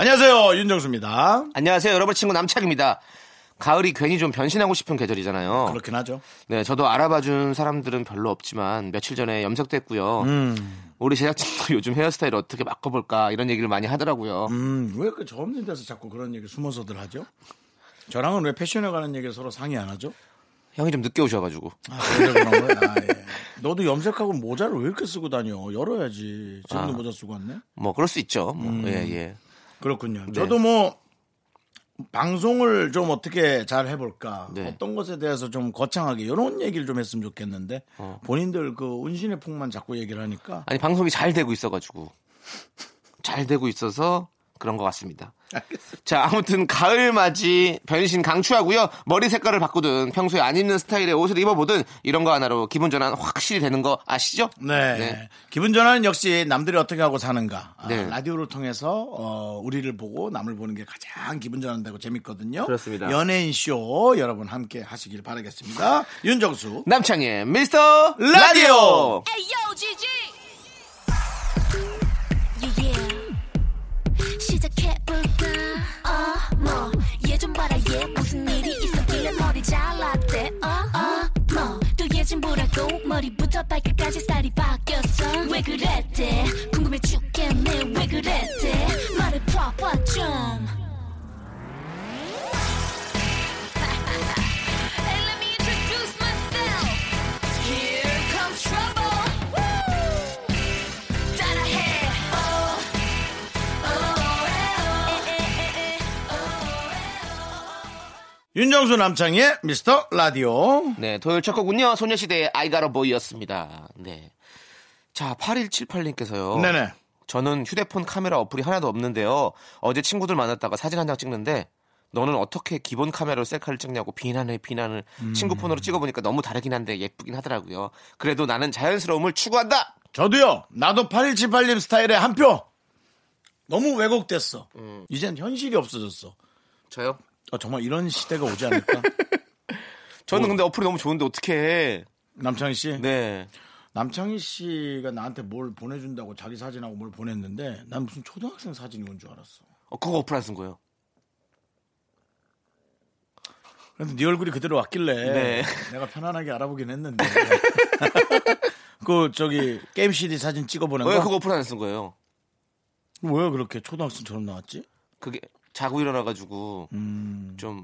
안녕하세요 윤정수입니다. 안녕하세요, 여러분 친구 남창입니다. 가을이 괜히 좀 변신하고 싶은 계절이잖아요. 그렇긴 하죠. 네, 저도 알아봐준 사람들은 별로 없지만 며칠 전에 염색됐고요. 음. 우리 제작진도 요즘 헤어스타일 어떻게 바꿔볼까 이런 얘기를 많이 하더라고요. 음, 왜 그 저 없는 데서 자꾸 그런 얘기 숨어서들 하죠? 저랑은 왜 패션에 관한 얘기를 서로 상의 안 하죠? 형이 좀 늦게 오셔가지고. 아. 아, 예. 너도 염색하고 모자를 왜 이렇게 쓰고 다녀? 열어야지. 지금도 아. 모자 쓰고 왔네. 뭐 그럴 수 있죠. 뭐, 음. 예, 예. 그렇군요. 네. 저도 뭐 방송을 좀 어떻게 잘 해볼까 네. 어떤 것에 대해서 좀 거창하게 이런 얘기를 좀 했으면 좋겠는데 어. 본인들 그 운신의 폭만 자꾸 얘기를 하니까 아니 방송이 잘 되고 있어가지고 잘 되고 있어서 그런 것 같습니다. 자 아무튼 가을 맞이 변신 강추하고요. 머리 색깔을 바꾸든 평소에 안 입는 스타일의 옷을 입어보든 이런 거 하나로 기분 전환 확실히 되는 거 아시죠? 네. 네. 기분 전환은 역시 남들이 어떻게 하고 사는가. 아, 네. 라디오를 통해서 어, 우리를 보고 남을 보는 게 가장 기분 전환되고 재밌거든요. 그렇습니다. 연예인 쇼 여러분 함께 하시길 바라겠습니다. 윤정수. 남창의 미스터 라디오! 라디오. 보라고, 머리부터 발끝까지 살이 바뀌었어. 왜 그랬대? 궁금해 죽겠네, 왜 그랬대? 말을 퍼봐 좀. 윤정수 남창의 미스터 라디오. 네, 토요일 첫 곡은요. 소녀시대의 Gotta Boy였습니다. 네. 자, 8178님께서요. 네네. 저는 휴대폰 카메라 어플이 하나도 없는데요. 어제 친구들 만났다가 사진 한 장 찍는데 너는 어떻게 기본 카메라로 셀카를 찍냐고 비난을 비난을 음. 친구 폰으로 찍어보니까 너무 다르긴 한데 예쁘긴 하더라고요. 그래도 나는 자연스러움을 추구한다. 저도요. 나도 8178님 스타일의 한 표. 너무 왜곡됐어. 이젠 현실이 없어졌어. 저요? 어, 정말 이런 시대가 오지 않을까? 저는 뭐. 근데 어플이 너무 좋은데 어떻게 해? 남창희 씨. 네. 남창희 씨가 나한테 뭘 보내준다고 자기 사진하고 뭘 보냈는데 난 무슨 초등학생 사진이 온 줄 알았어. 어, 그거 어플 안쓴 거예요. 그래서 네 얼굴이 그대로 왔길래 네. 내가 편안하게 알아보긴 했는데 그 저기 게임 CD 사진 찍어보는 왜거 그거 어플 안쓴 거예요? 왜 그렇게 초등학생처럼 나왔지? 그게 자고 일어나가지고 음. 좀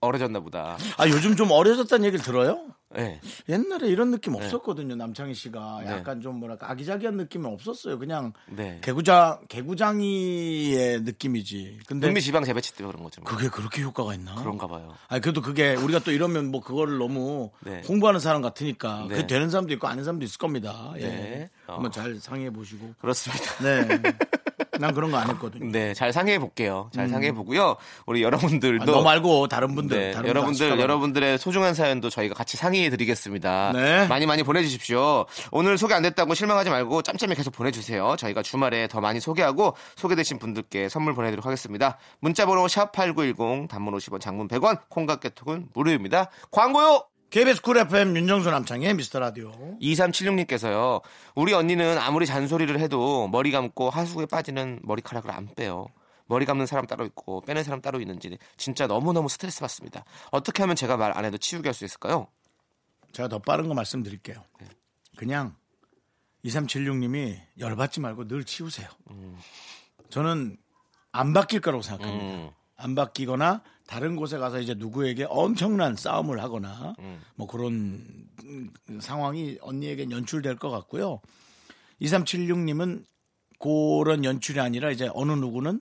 어려졌나 보다. 아 요즘 좀 어려졌다는 얘기를 들어요? 네. 옛날에 이런 느낌 없었거든요. 남창희 씨가 네. 약간 좀 뭐랄까 아기자기한 느낌은 없었어요. 그냥 네. 개구장 개구장이의 느낌이지. 근데 분비 지방 재배치 때문에 그런 거죠. 뭐. 그게 그렇게 효과가 있나? 그런가 봐요. 아니 그래도 그게 우리가 또 이러면 뭐 그거를 너무 네. 홍보하는 사람 같으니까 네. 그게 되는 사람도 있고 아닌 사람도 있을 겁니다. 예. 네. 어. 한번 잘 상의해 보시고. 그렇습니다. 네. 난 그런 거 안 했거든요. 네, 잘 상의해 볼게요. 잘 상의해 보고요. 우리 여러분들도 아, 너 말고 다른 분들, 네, 다른 여러분들 분들 여러분들의 소중한 사연도 저희가 같이 상의해 드리겠습니다. 네. 많이 많이 보내주십시오. 오늘 소개 안 됐다고 실망하지 말고 짬짬이 계속 보내주세요. 저희가 주말에 더 많이 소개하고 소개되신 분들께 선물 보내드리도록 하겠습니다. 문자번호 샵 #8910 단문 50원, 장문 100원, 콩깍개톡은 무료입니다. 광고료. KBS 쿨 FM 윤정수 남창의 미스터 라디오. 2376님께서요. 우리 언니는 아무리 잔소리를 해도 머리 감고 하수구에 빠지는 머리카락을 안 빼요. 머리 감는 사람 따로 있고 빼는 사람 따로 있는지 진짜 너무너무 스트레스 받습니다. 어떻게 하면 제가 말 안 해도 치우게 할 수 있을까요? 제가 더 빠른 거 말씀드릴게요. 그냥 2376님이 열받지 말고 늘 치우세요. 저는 안 바뀔 거라고 생각합니다. 음. 안 바뀌거나 다른 곳에 가서 이제 누구에게 엄청난 싸움을 하거나 뭐 그런 음, 상황이 언니에게 연출될 것 같고요. 2376님은 그런 연출이 아니라 이제 어느 누구는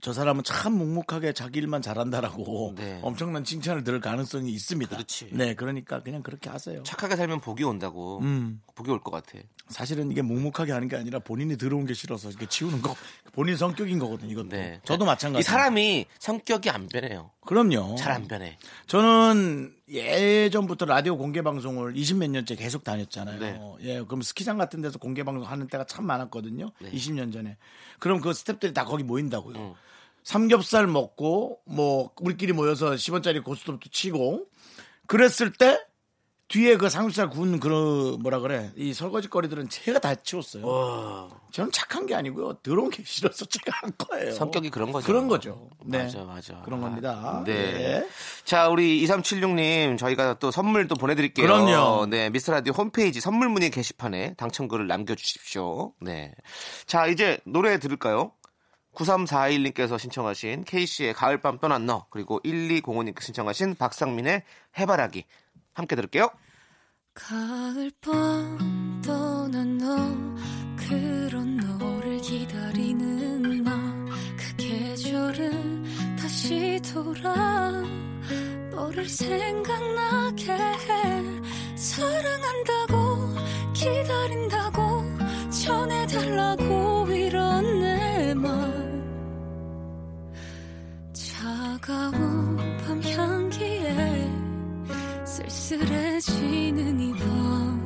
저 사람은 참 묵묵하게 자기 일만 잘한다라고 네. 엄청난 칭찬을 들을 가능성이 있습니다. 그렇지. 네, 그러니까 그냥 그렇게 하세요. 착하게 살면 복이 온다고. 음. 복이 올 것 같아. 사실은 이게 묵묵하게 하는 게 아니라 본인이 들어온 게 싫어서 이렇게 치우는 거 본인 성격인 거거든요. 이것도. 네. 저도 마찬가지. 이 사람이 성격이 안 변해요. 그럼요. 잘 안 변해. 저는 예전부터 라디오 공개 방송을 20 몇 년째 계속 다녔잖아요. 네. 예, 그럼 스키장 같은 데서 공개 방송 하는 때가 참 많았거든요. 네. 20년 전에. 그럼 그 스탭들이 다 거기 모인다고요. 음. 삼겹살 먹고 뭐 우리끼리 모여서 10원짜리 고스톱도 치고 그랬을 때 뒤에 그 삼겹살 구운 그 뭐라 그래 이 설거지 거리들은 제가 다 치웠어요. 저는 착한 게 아니고요. 들어온 게 싫어서 제가 한 거예요. 성격이 그런 거죠. 그런 거죠. 네. 맞아, 맞아. 그런 겁니다. 네. 네. 자, 우리 2376님, 저희가 또 선물 또 보내드릴게요. 그럼요. 네, 미스터 라디오 홈페이지 선물 문의 게시판에 당첨글을 남겨주십시오. 네. 자, 이제 노래 들을까요? 9341님께서 신청하신 K씨의 가을밤 떠난 너, 그리고 1205님께서 신청하신 박상민의 해바라기. 함께 들을게요. 가을밤 떠난 너 그런 너를 기다리는 나그 계절은 다시 돌아. 너를 생각나게 해. 사랑한다고 기다린다고 전해달라고 이런 내말. 차가운 밤 향기에 쓸쓸해지는 이밤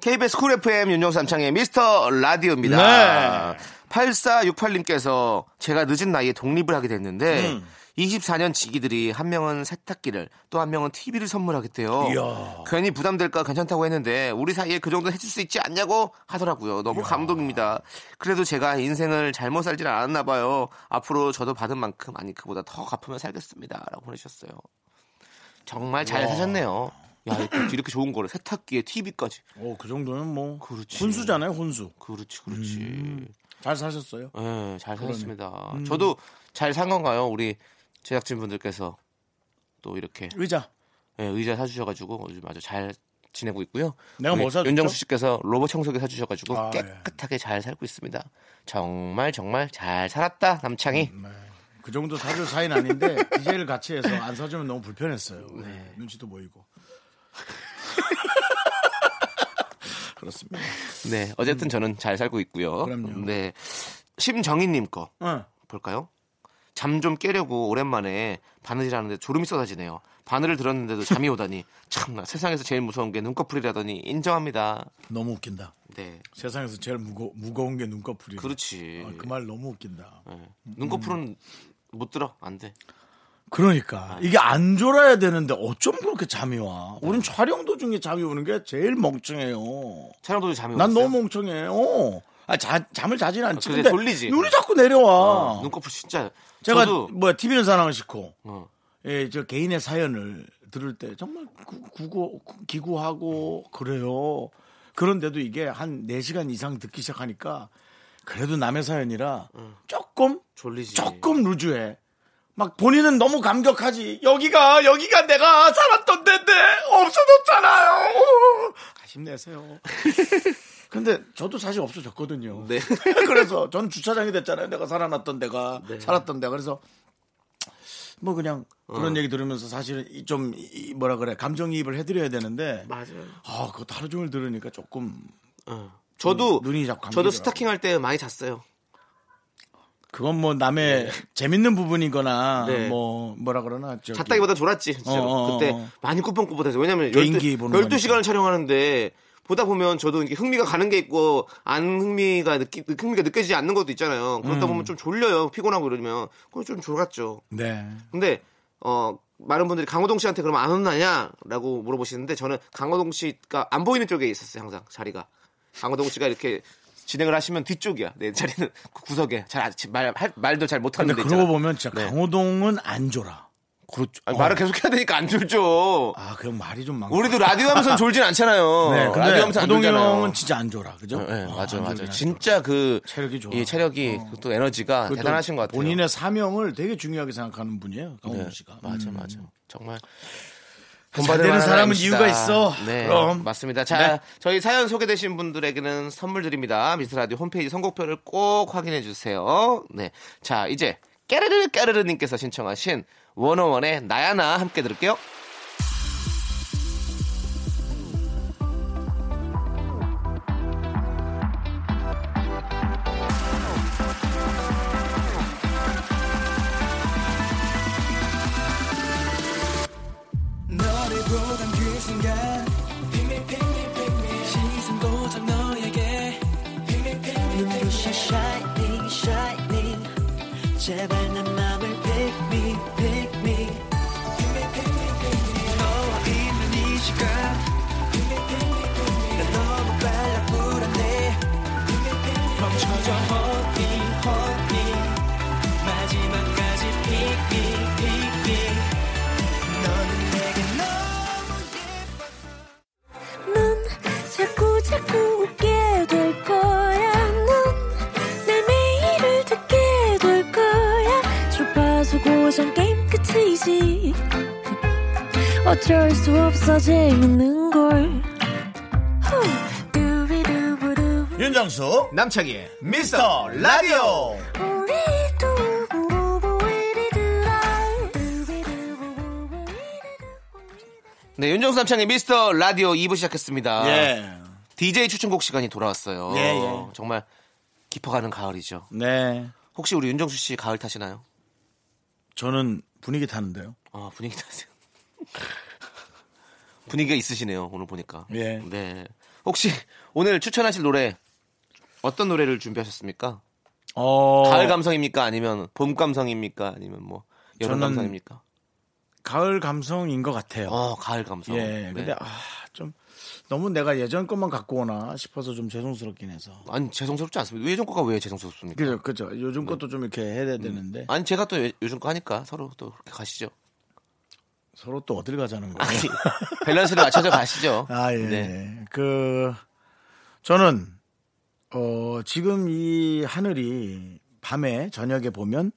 KBS 쿨 FM 윤정수 남창의 미스터 라디오입니다. 네. 8468님께서 제가 늦은 나이에 독립을 하게 됐는데 음. 24년 지기들이 한 명은 세탁기를 또 한 명은 TV를 선물하겠대요. 이야. 괜히 부담될까 괜찮다고 했는데 우리 사이에 그 정도 해줄 수 있지 않냐고 하더라고요. 너무 감동입니다. 그래도 제가 인생을 잘못 살질 않았나 봐요. 앞으로 저도 받은 만큼 아니 그보다 더 갚으며 살겠습니다. 라고 보내주셨어요. 정말 잘 사셨네요. 야 이렇게, 이렇게 좋은 거를 세탁기에 TV까지. 오, 그 정도면 뭐 그렇지. 훈수잖아요, 훈수. 그렇지, 그렇지. 잘 사셨어요. 예, 잘 사셨습니다. 음. 저도 잘 산 건가요? 우리 제작진 분들께서 또 이렇게 의자. 예, 의자 사주셔가지고 요즘 아주 잘 지내고 있고요. 내가 뭐 사줬죠? 윤정수 씨께서 로봇 청소기 사주셔가지고 아, 예. 깨끗하게 잘 살고 있습니다. 정말 정말 잘 살았다 남창희. 그 정도 사줄 사이는 아닌데 DJ를 같이 해서 안 사주면 너무 불편했어요. 네. 네, 눈치도 보이고. 그렇습니다. 네, 어쨌든 저는 잘 살고 있고요. 그럼요. 네, 심정희님 거 어. 볼까요? 잠 좀 깨려고 오랜만에 바느질 하는데 졸음이 쏟아지네요. 바늘을 들었는데도 잠이 오다니 참나 세상에서 제일 무서운 게 눈꺼풀이라더니 인정합니다. 너무 웃긴다. 네, 세상에서 제일 무거, 무거운 게 눈꺼풀이. 그렇지. 그말 너무 웃긴다. 네. 눈꺼풀은 못 들어 안 돼. 그러니까 이게 안 졸아야 되는데 어쩜 그렇게 잠이 와? 우린 촬영 도중에 잠이 오는 게 제일 멍청해요. 촬영 도중 잠이 난 오셨어요? 너무 멍청해요. 아, 자, 잠을 자진 않지. 그래, 근데 졸리지. 눈이 자꾸 내려와. 어, 눈꺼풀 진짜 제가 저도 뭐야 TV는 사랑을 싣고 어, 예, 저 개인의 사연을 들을 때 정말 구, 구고 기구하고 그래요. 그런데도 이게 한 4시간 이상 듣기 시작하니까 그래도 남의 사연이라 조금 졸리지. 조금 루즈해. 막 본인은 너무 감격하지. 여기가 여기가 내가 살았던 데인데 없어졌잖아요. 힘내세요. 근데 저도 사실 없어졌거든요. 네. 그래서 전 주차장이 됐잖아요. 내가 살아났던 데가 네. 살았던 데가 그래서 뭐 그냥 어. 그런 얘기 들으면서 사실은 이- 좀 이- 뭐라 그래 감정이입을 해드려야 되는데 맞아요. 아 그거 하루 종일 들으니까 조금 어. 저도 눈이 자꾸 저도. 스타킹 할 때 많이 잤어요. 그건 뭐 남의 재밌는 부분이거나 네. 뭐 뭐라 그러나 저기 잤다기보다 졸았지. 진짜로. 어, 어, 그때 어. 많이 꾸벅꾸벅해서 왜냐면 개인기 보는 12, 12시간을 촬영하는데 보다 보면 저도 이렇게 흥미가 가는 게 있고 안 흥미가 느끼, 흥미가 느껴지지 않는 것도 있잖아요. 음. 그러다 보면 좀 졸려요. 피곤하고 이러면 그건 좀 졸았죠. 네. 근데 어 많은 분들이 강호동 씨한테 그러면 안 혼나냐라고 물어보시는데 저는 강호동 씨가 안 보이는 쪽에 있었어요 항상 자리가 강호동 씨가 이렇게 진행을 하시면 뒤쪽이야 내 자리는 그 구석에 잘 말 말도 잘 못하는 데 그러고 있잖아. 보면 진짜 네. 강호동은 안 졸아. 그렇죠. 아니, 말을 계속 해야 되니까 안 졸죠. 아, 그럼 말이 좀 많고. 우리도 라디오 하면서 졸진 않잖아요. 네, 라디오 근데 하면서 안 호동이 졸잖아요. 형은 진짜 안 졸아. 그죠? 네, 아, 맞아, 안 맞아. 졸긴 진짜 그 체력이 좋아. 이 체력이 어. 또 에너지가 대단하신 것 같아요. 본인의 사명을 되게 중요하게 생각하는 분이에요. 강호동 네, 씨가. 맞아, 음. 맞아. 정말 만한 사람은. 이유가 있어. 네, 그럼. 맞습니다. 자, 네. 저희 사연 소개되신 분들에게는 선물 드립니다. 미스 라디오 홈페이지 선곡표를 꼭 확인해 주세요. 네, 자 이제 깨르르 깨르르님께서 신청하신 원어원의 나야나 함께 들을게요. 너를 보 수 없어 재밌는 걸. 윤정수 남창희의 미스터 라디오. 네, 윤정수 남창희 미스터 라디오 2부 시작했습니다. 예. DJ 추천곡 시간이 돌아왔어요. 예, 예. 정말 깊어가는 가을이죠. 네 혹시 우리 윤정수 씨 가을 타시나요? 저는 분위기 타는데요 아, 분위기 타세요. 분위기가 있으시네요, 오늘 보니까. 예. 네. 혹시 오늘 추천하실 노래 어떤 노래를 준비하셨습니까? 어, 가을 감성입니까? 아니면 봄 감성입니까? 아니면 뭐 여름 감성입니까? 가을 감성인 것 같아요 어, 가을 감성. 예 네. 근데 아 좀 너무 내가 예전 것만 갖고 오나 싶어서 좀 죄송스럽긴 해서 아니 죄송스럽지 않습니다. 예전 거가 왜 죄송스럽습니까? 그죠 그죠 요즘 것도 좀 이렇게 해야 되는데 아니 제가 또 요- 요즘 거 하니까 서로 또 그렇게 가시죠. 서로 또 어딜 가자는 거예요 아니 밸런스를 맞춰서 가시죠. 아, 예. 네. 그, 저는, 어, 지금 이 하늘이 밤에, 저녁에 보면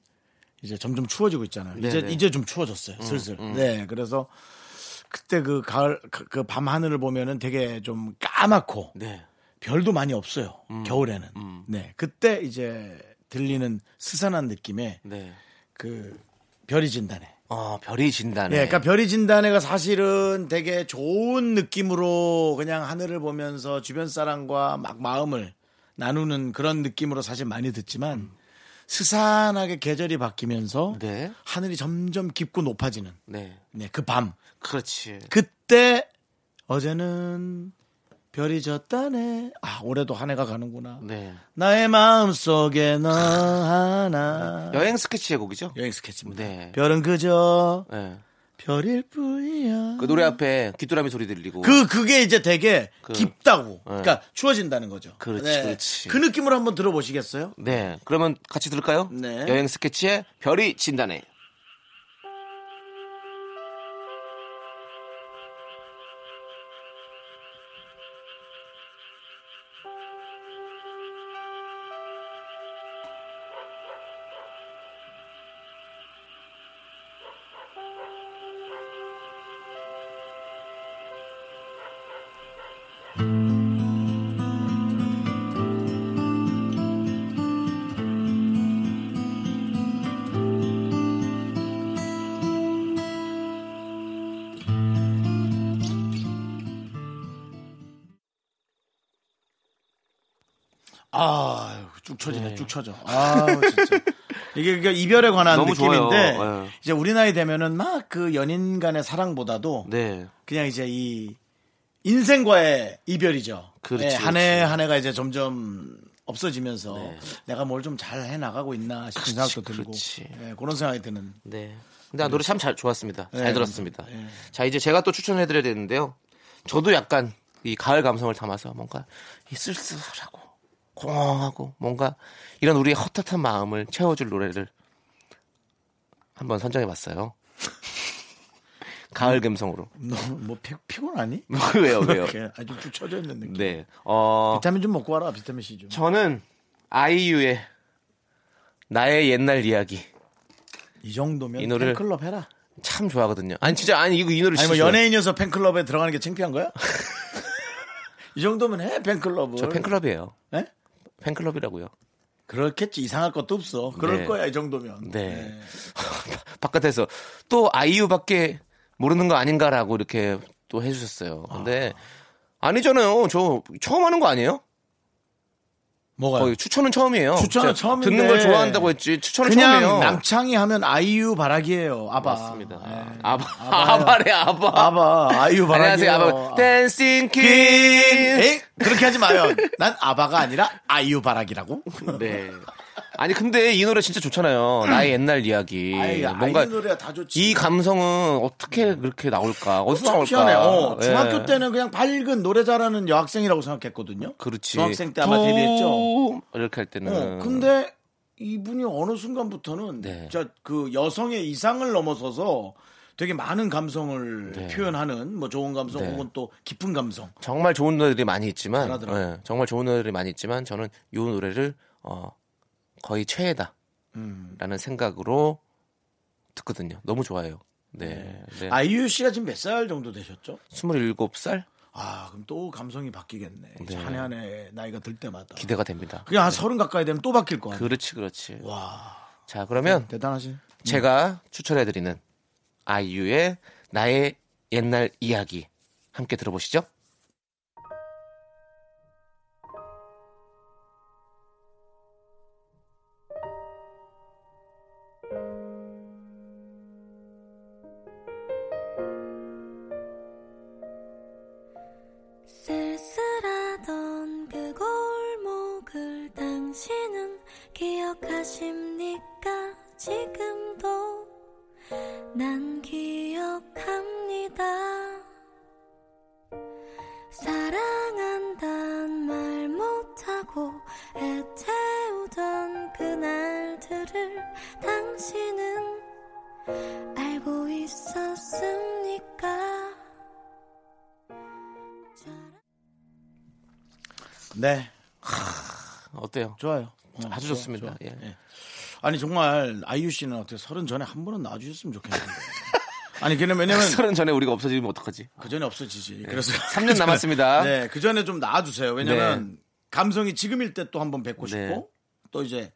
이제 점점 추워지고 있잖아요. 이제, 네네. 이제 좀 추워졌어요. 슬슬. 네. 그래서 그때 그 가을, 그 밤 하늘을 보면은 되게 좀 까맣고 네. 별도 많이 없어요. 겨울에는. 네. 그때 이제 들리는 스산한 느낌의 네. 그 별이 진다네. 어, 별이 진다네. 예, 그러니까 별이 진다네가 사실은 되게 좋은 느낌으로 그냥 하늘을 보면서 주변 사람과 막 마음을 나누는 그런 느낌으로 사실 많이 듣지만 스산하게 계절이 바뀌면서 네. 하늘이 점점 깊고 높아지는 네. 네, 그 밤. 그렇지. 그때 어제는 별이 졌다네. 아, 올해도 한 해가 가는구나. 네. 나의 마음 속에 너 하나. 여행 스케치의 곡이죠? 여행 스케치입니다. 네. 별은 그저 네. 별일 뿐이야. 그 노래 앞에 귀뚜라미 소리 들리고. 그 그게 이제 되게 그- 깊다고. 그러니까 추워진다는 거죠. 네. 그렇지, 그렇지. 그 느낌으로 한번 들어보시겠어요? 네. 그러면 같이 들을까요? 네. 여행 스케치의 별이 진다네. 쳐져. 아, 진짜. 이게 그러니까 이별에 관한 느낌인데. 네. 이제 우리 나이 되면은 막 그 연인 간의 사랑보다도 네. 그냥 이제 이 인생과의 이별이죠. 그렇지, 예, 한해 그렇지. 한 해가 이제 점점 없어지면서 네. 내가 뭘 좀 잘 해 나가고 있나 싶은 생각도 들고 그렇지. 예, 그런 생각이 드는. 네. 근데 아, 노래 참 잘 좋았습니다. 잘 네, 들었습니다. 네. 자, 이제 제가 또 추천해드려야 되는데요. 저도 약간 이 가을 감성을 담아서 뭔가 이 쓸쓸하고 공허하고 뭔가 이런 우리의 헛헛한 마음을 채워줄 노래를 한번 선정해 봤어요. 가을 감성으로. 너뭐 피곤하니? 왜요, 왜요? 아주 쭉 쳐져 있는 느낌. 네. 어, 비타민 좀 먹고 와라, 비타민 C 좀. 저는 아이유의 나의 옛날 이야기. 이 정도면 이 노래를- 팬클럽 해라. 참 좋아하거든요. 아니 진짜 아니 이거 이 노래 아니 뭐. 연예인이어서 팬클럽에 들어가는 게 창피한 거야? 이 정도면 해 팬클럽을. 저 팬클럽이에요. 예? 팬클럽이라고요. 그렇겠지 이상할 것도 없어. 그럴 네. 거야 이 정도면. 네. 바깥에서 또 아이유밖에 모르는 거 아닌가라고 이렇게 또 해주셨어요. 근데 아 니잖아요. 저 처음 하는 거 아니에요? 뭐가요? 추천은 처음이에요. 추천은 처음인데. 듣는 걸 좋아한다고 했지. 추천은 그냥 처음이에요. 남창이 하면 아이유 바라기예요. 아바. 맞습니다. 예. 아바. 아바래 아바. 아바 아이유 바라기. 안녕하세요 아바. 댄싱 퀸. 에이? 그렇게 하지 마요. 난 아바가 아니라 아이유 바라기라고. 네. 아니 근데 이 노래 진짜 좋잖아요. 나의 옛날 이야기. 아이, 뭔가 아이유 노래가 다 좋지. 이 감성은 어떻게 그렇게 나올까? 어디서 참 나올까? 희한해. 어, 중학교 예. 때는 그냥 밝은 노래 잘하는 여학생이라고 생각했거든요. 그렇지. 중학생 때 아마 데뷔했죠. 또 이렇게 할 때는. 어, 근데 이분이 어느 순간부터는 네. 저그 여성의 이상을 넘어서서 되게 많은 감성을 네. 표현하는 뭐 좋은 감성 네. 혹은 또 깊은 감성. 정말 좋은 노래들이 많이 있지만. 예, 정말 좋은 노래들이 많이 있지만 저는 이 노래를 어, 거의 최애다 라는 음. 생각으로 듣거든요. 너무 좋아요. 네, 네. 아이유 씨가 지금 몇 살 정도 되셨죠? 27살 아, 그럼 또 감성이 바뀌겠네. 네. 한해 한 해 나이가 들 때마다. 기대가 됩니다. 그냥 한 서른 가까이 되면 또 바뀔 거야. 그렇지, 그렇지. 와, 자, 그러면 대단하지. 제가 추천해드리는 아이유의 나의 옛날 이야기 함께 들어보시죠. 어때요? 좋아요. 어, 아주 좋아, 좋습니다. 좋아. 예. 예. 아니 정말 아이유 씨는 어떻게 서른 전에 한 번은 나와주셨으면 좋겠는데. 아니 걔는 왜냐면 서른 전에 우리가 없어지면 어떡하지? 그 전에 없어지지. 그래서 3년 네. 남았습니다. 네, 그 전에 좀 나와주세요. 왜냐면 감성이 지금일 때 또 한 번 뵙고 싶고 네. 또 이제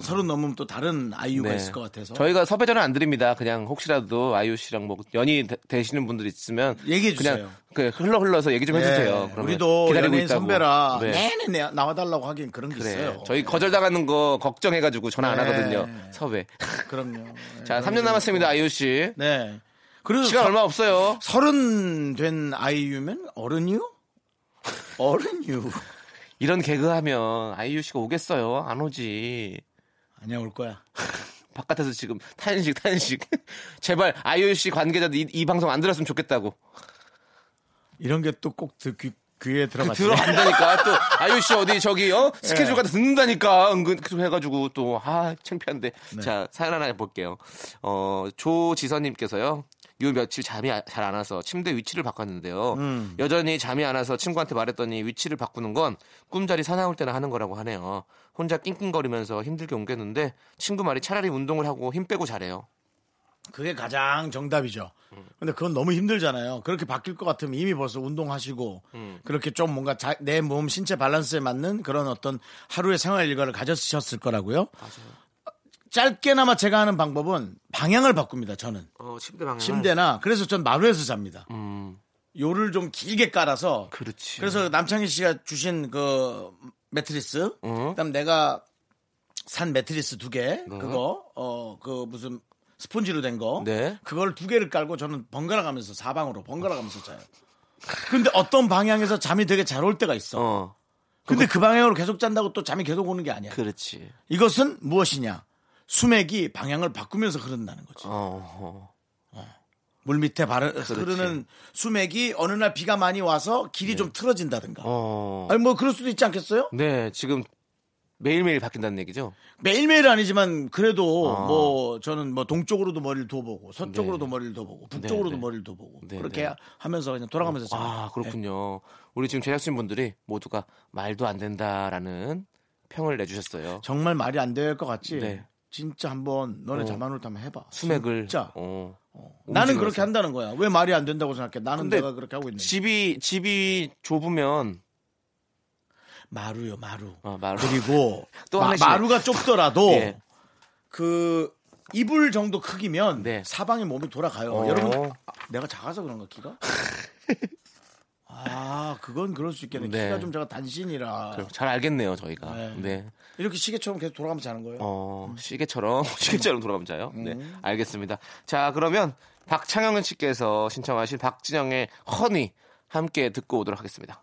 서른 넘으면 또 다른 아이유가 네. 있을 것 같아서 저희가 섭외 전화 안 드립니다. 그냥 혹시라도 아이유 씨랑 뭐 연이 되- 되시는 분들 있으면 얘기해 주세요. 그냥 그 흘러 흘러서 얘기 좀 네, 해주세요. 우리도 기다리고 있다고. 선배라 네. 내내 내- 나와달라고 하긴 그런 게 그래. 있어요. 저희 거절당하는 거 걱정해가지고 전화 안 네. 하거든요. 섭외. 그럼요. 네, 자, 그런 3년 게 남았습니다. 아이유 씨. 네. 그리고 시간 서- 얼마 없어요. 서른 된 아이유면 어른이요? 어른이요. 이런 개그 하면 아이유 씨가 오겠어요. 안 오지. 아니야 올 거야. 바깥에서 지금 탄식 탄식. 제발 아이유 씨 관계자들 이, 이 방송 안 들었으면 좋겠다고. 이런 게 또 꼭 귀, 귀에 들어갔지. 들어간다니까. 또 아이유 씨 어디 저기 어? 스케줄 가다 듣는다니까. 은근 계속 해가지고 또 아 창피한데. 자 사연 하나 볼게요. 어 조지선님께서요. 요 며칠 잠이 잘 안 와서 침대 위치를 바꿨는데요. 여전히 잠이 안 와서 친구한테 말했더니 위치를 바꾸는 건 꿈자리 사나울 때나 하는 거라고 하네요. 혼자 낑낑거리면서 힘들게 옮겼는데 친구 말이 차라리 운동을 하고 힘 빼고 자래요 그게 가장 정답이죠. 근데 그건 너무 힘들잖아요. 그렇게 바뀔 것 같으면 이미 벌써 운동하시고 그렇게 좀 뭔가 내 몸 신체 밸런스에 맞는 그런 어떤 하루의 생활 일과를 가졌으셨을 거라고요. 짧게나마 제가 하는 방법은 방향을 바꿉니다. 저는 어 침대 방향 침대나 그래서 전 마루에서 잡니다. 음 요를 좀 길게 깔아서 그렇지 그래서 남창희 씨가 주신 그 매트리스, 어? 그다음 내가 산 매트리스 두 개, 그거 어 그 무슨 스폰지로 된 거, 네. 그걸 두 개를 깔고 저는 번갈아 가면서 사방으로 번갈아 가면서 자요. 근데 어떤 방향에서 잠이 되게 잘 올 때가 있어. 어 근데 그 방향으로 계속 잔다고 또 잠이 계속 오는 게 아니야. 그렇지 이것은 무엇이냐? 수맥이 방향을 바꾸면서 흐른다는 거지. 어, 어. 물 밑에 바르, 흐르는 수맥이 어느 날 비가 많이 와서 길이 좀 틀어진다든가. 어. 아니 뭐 그럴 수도 있지 않겠어요? 네, 지금 매일매일 바뀐다는 얘기죠? 매일매일 아니지만 그래도 어. 뭐 저는 뭐 동쪽으로도 머리를 둬보고 서쪽으로도 네. 머리를 둬보고 북쪽으로도 네, 네. 머리를 둬보고 네, 그렇게 네. 하면서 그냥 돌아가면서 아, 잡니다. 그렇군요. 우리 지금 제작진 분들이 모두가 말도 안 된다라는 평을 내주셨어요. 정말 말이 안 될 것 같지. 네. 진짜 한번 너네 어. 자만으로 한번 해봐. 수맥을. 진짜 어. 나는 움직여서. 그렇게 한다는 거야. 왜 말이 안 된다고 생각해? 나는 내가 그렇게 하고 있는데. 집이 집이 좁으면 마루요, 마루. 어, 마루. 그리고 또 마. 마루가 좁더라도 예. 그 이불 정도 크기면 네. 사방에 몸이 돌아가요. 어. 여러분 아, 내가 작아서 그런가 키가? 아 그건 그럴 수 있겠네. 네. 키가 좀 제가 단신이라 잘 알겠네요 저희가. 네. 네. 이렇게 시계처럼 계속 돌아가면서 자는 거예요. 어, 시계처럼, 시계처럼 돌아가면 자요. 네, 알겠습니다. 자, 그러면 박창영 씨께서 신청하신 박진영의 허니 함께 듣고 오도록 하겠습니다.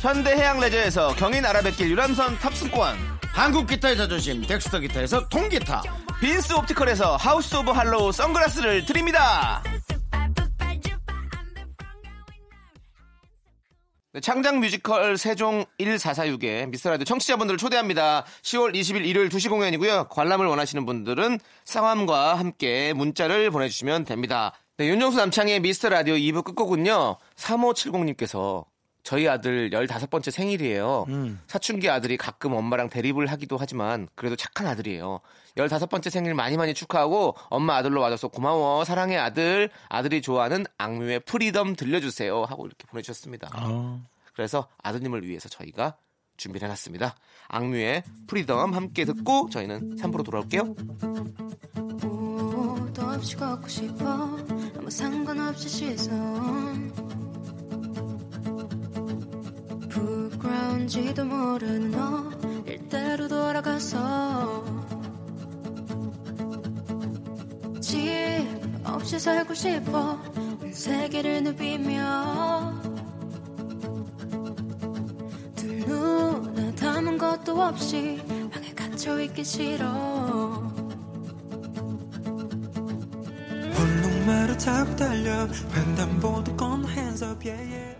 현대해양레저에서 경인 아라뱃길 유람선 탑승권, 한국 기타의 자존심 덱스터 기타에서 통기타 빈스 옵티컬에서 하우스 오브 할로우 선글라스를 드립니다. 네, 창작 뮤지컬 세종 1446에 미스터라디오 청취자분들을 초대합니다. 10월 20일 일요일 2시 공연이고요. 관람을 원하시는 분들은 성함과 함께 문자를 보내주시면 됩니다. 네, 윤정수 남창의 미스터라디오 2부 끝곡은요. 3570님께서 저희 아들 15번째 생일이에요. 사춘기 아들이 가끔 엄마랑 대립을 하기도 하지만 그래도 착한 아들이에요. 15번째 생일 많이 많이 축하하고 엄마 아들로 와줘서 고마워. 사랑해 아들. 아들이 좋아하는 악뮤의 Freedom 들려주세요. 하고 이렇게 보내주셨습니다. 그래서 아드님을 위해서 저희가 준비를 해놨습니다. 악뮤의 Freedom 함께 듣고 저희는 3부로 돌아올게요. 도 부끄러운지도 모르는 너 일대로 돌아가서 집 없이 살고 싶어 온 세계를 누비며 두 눈에 담은 것도 없이 방에 갇혀 있기 싫어. 볼륨을 타고 달려 횡단보도 건 hands up yeah yeah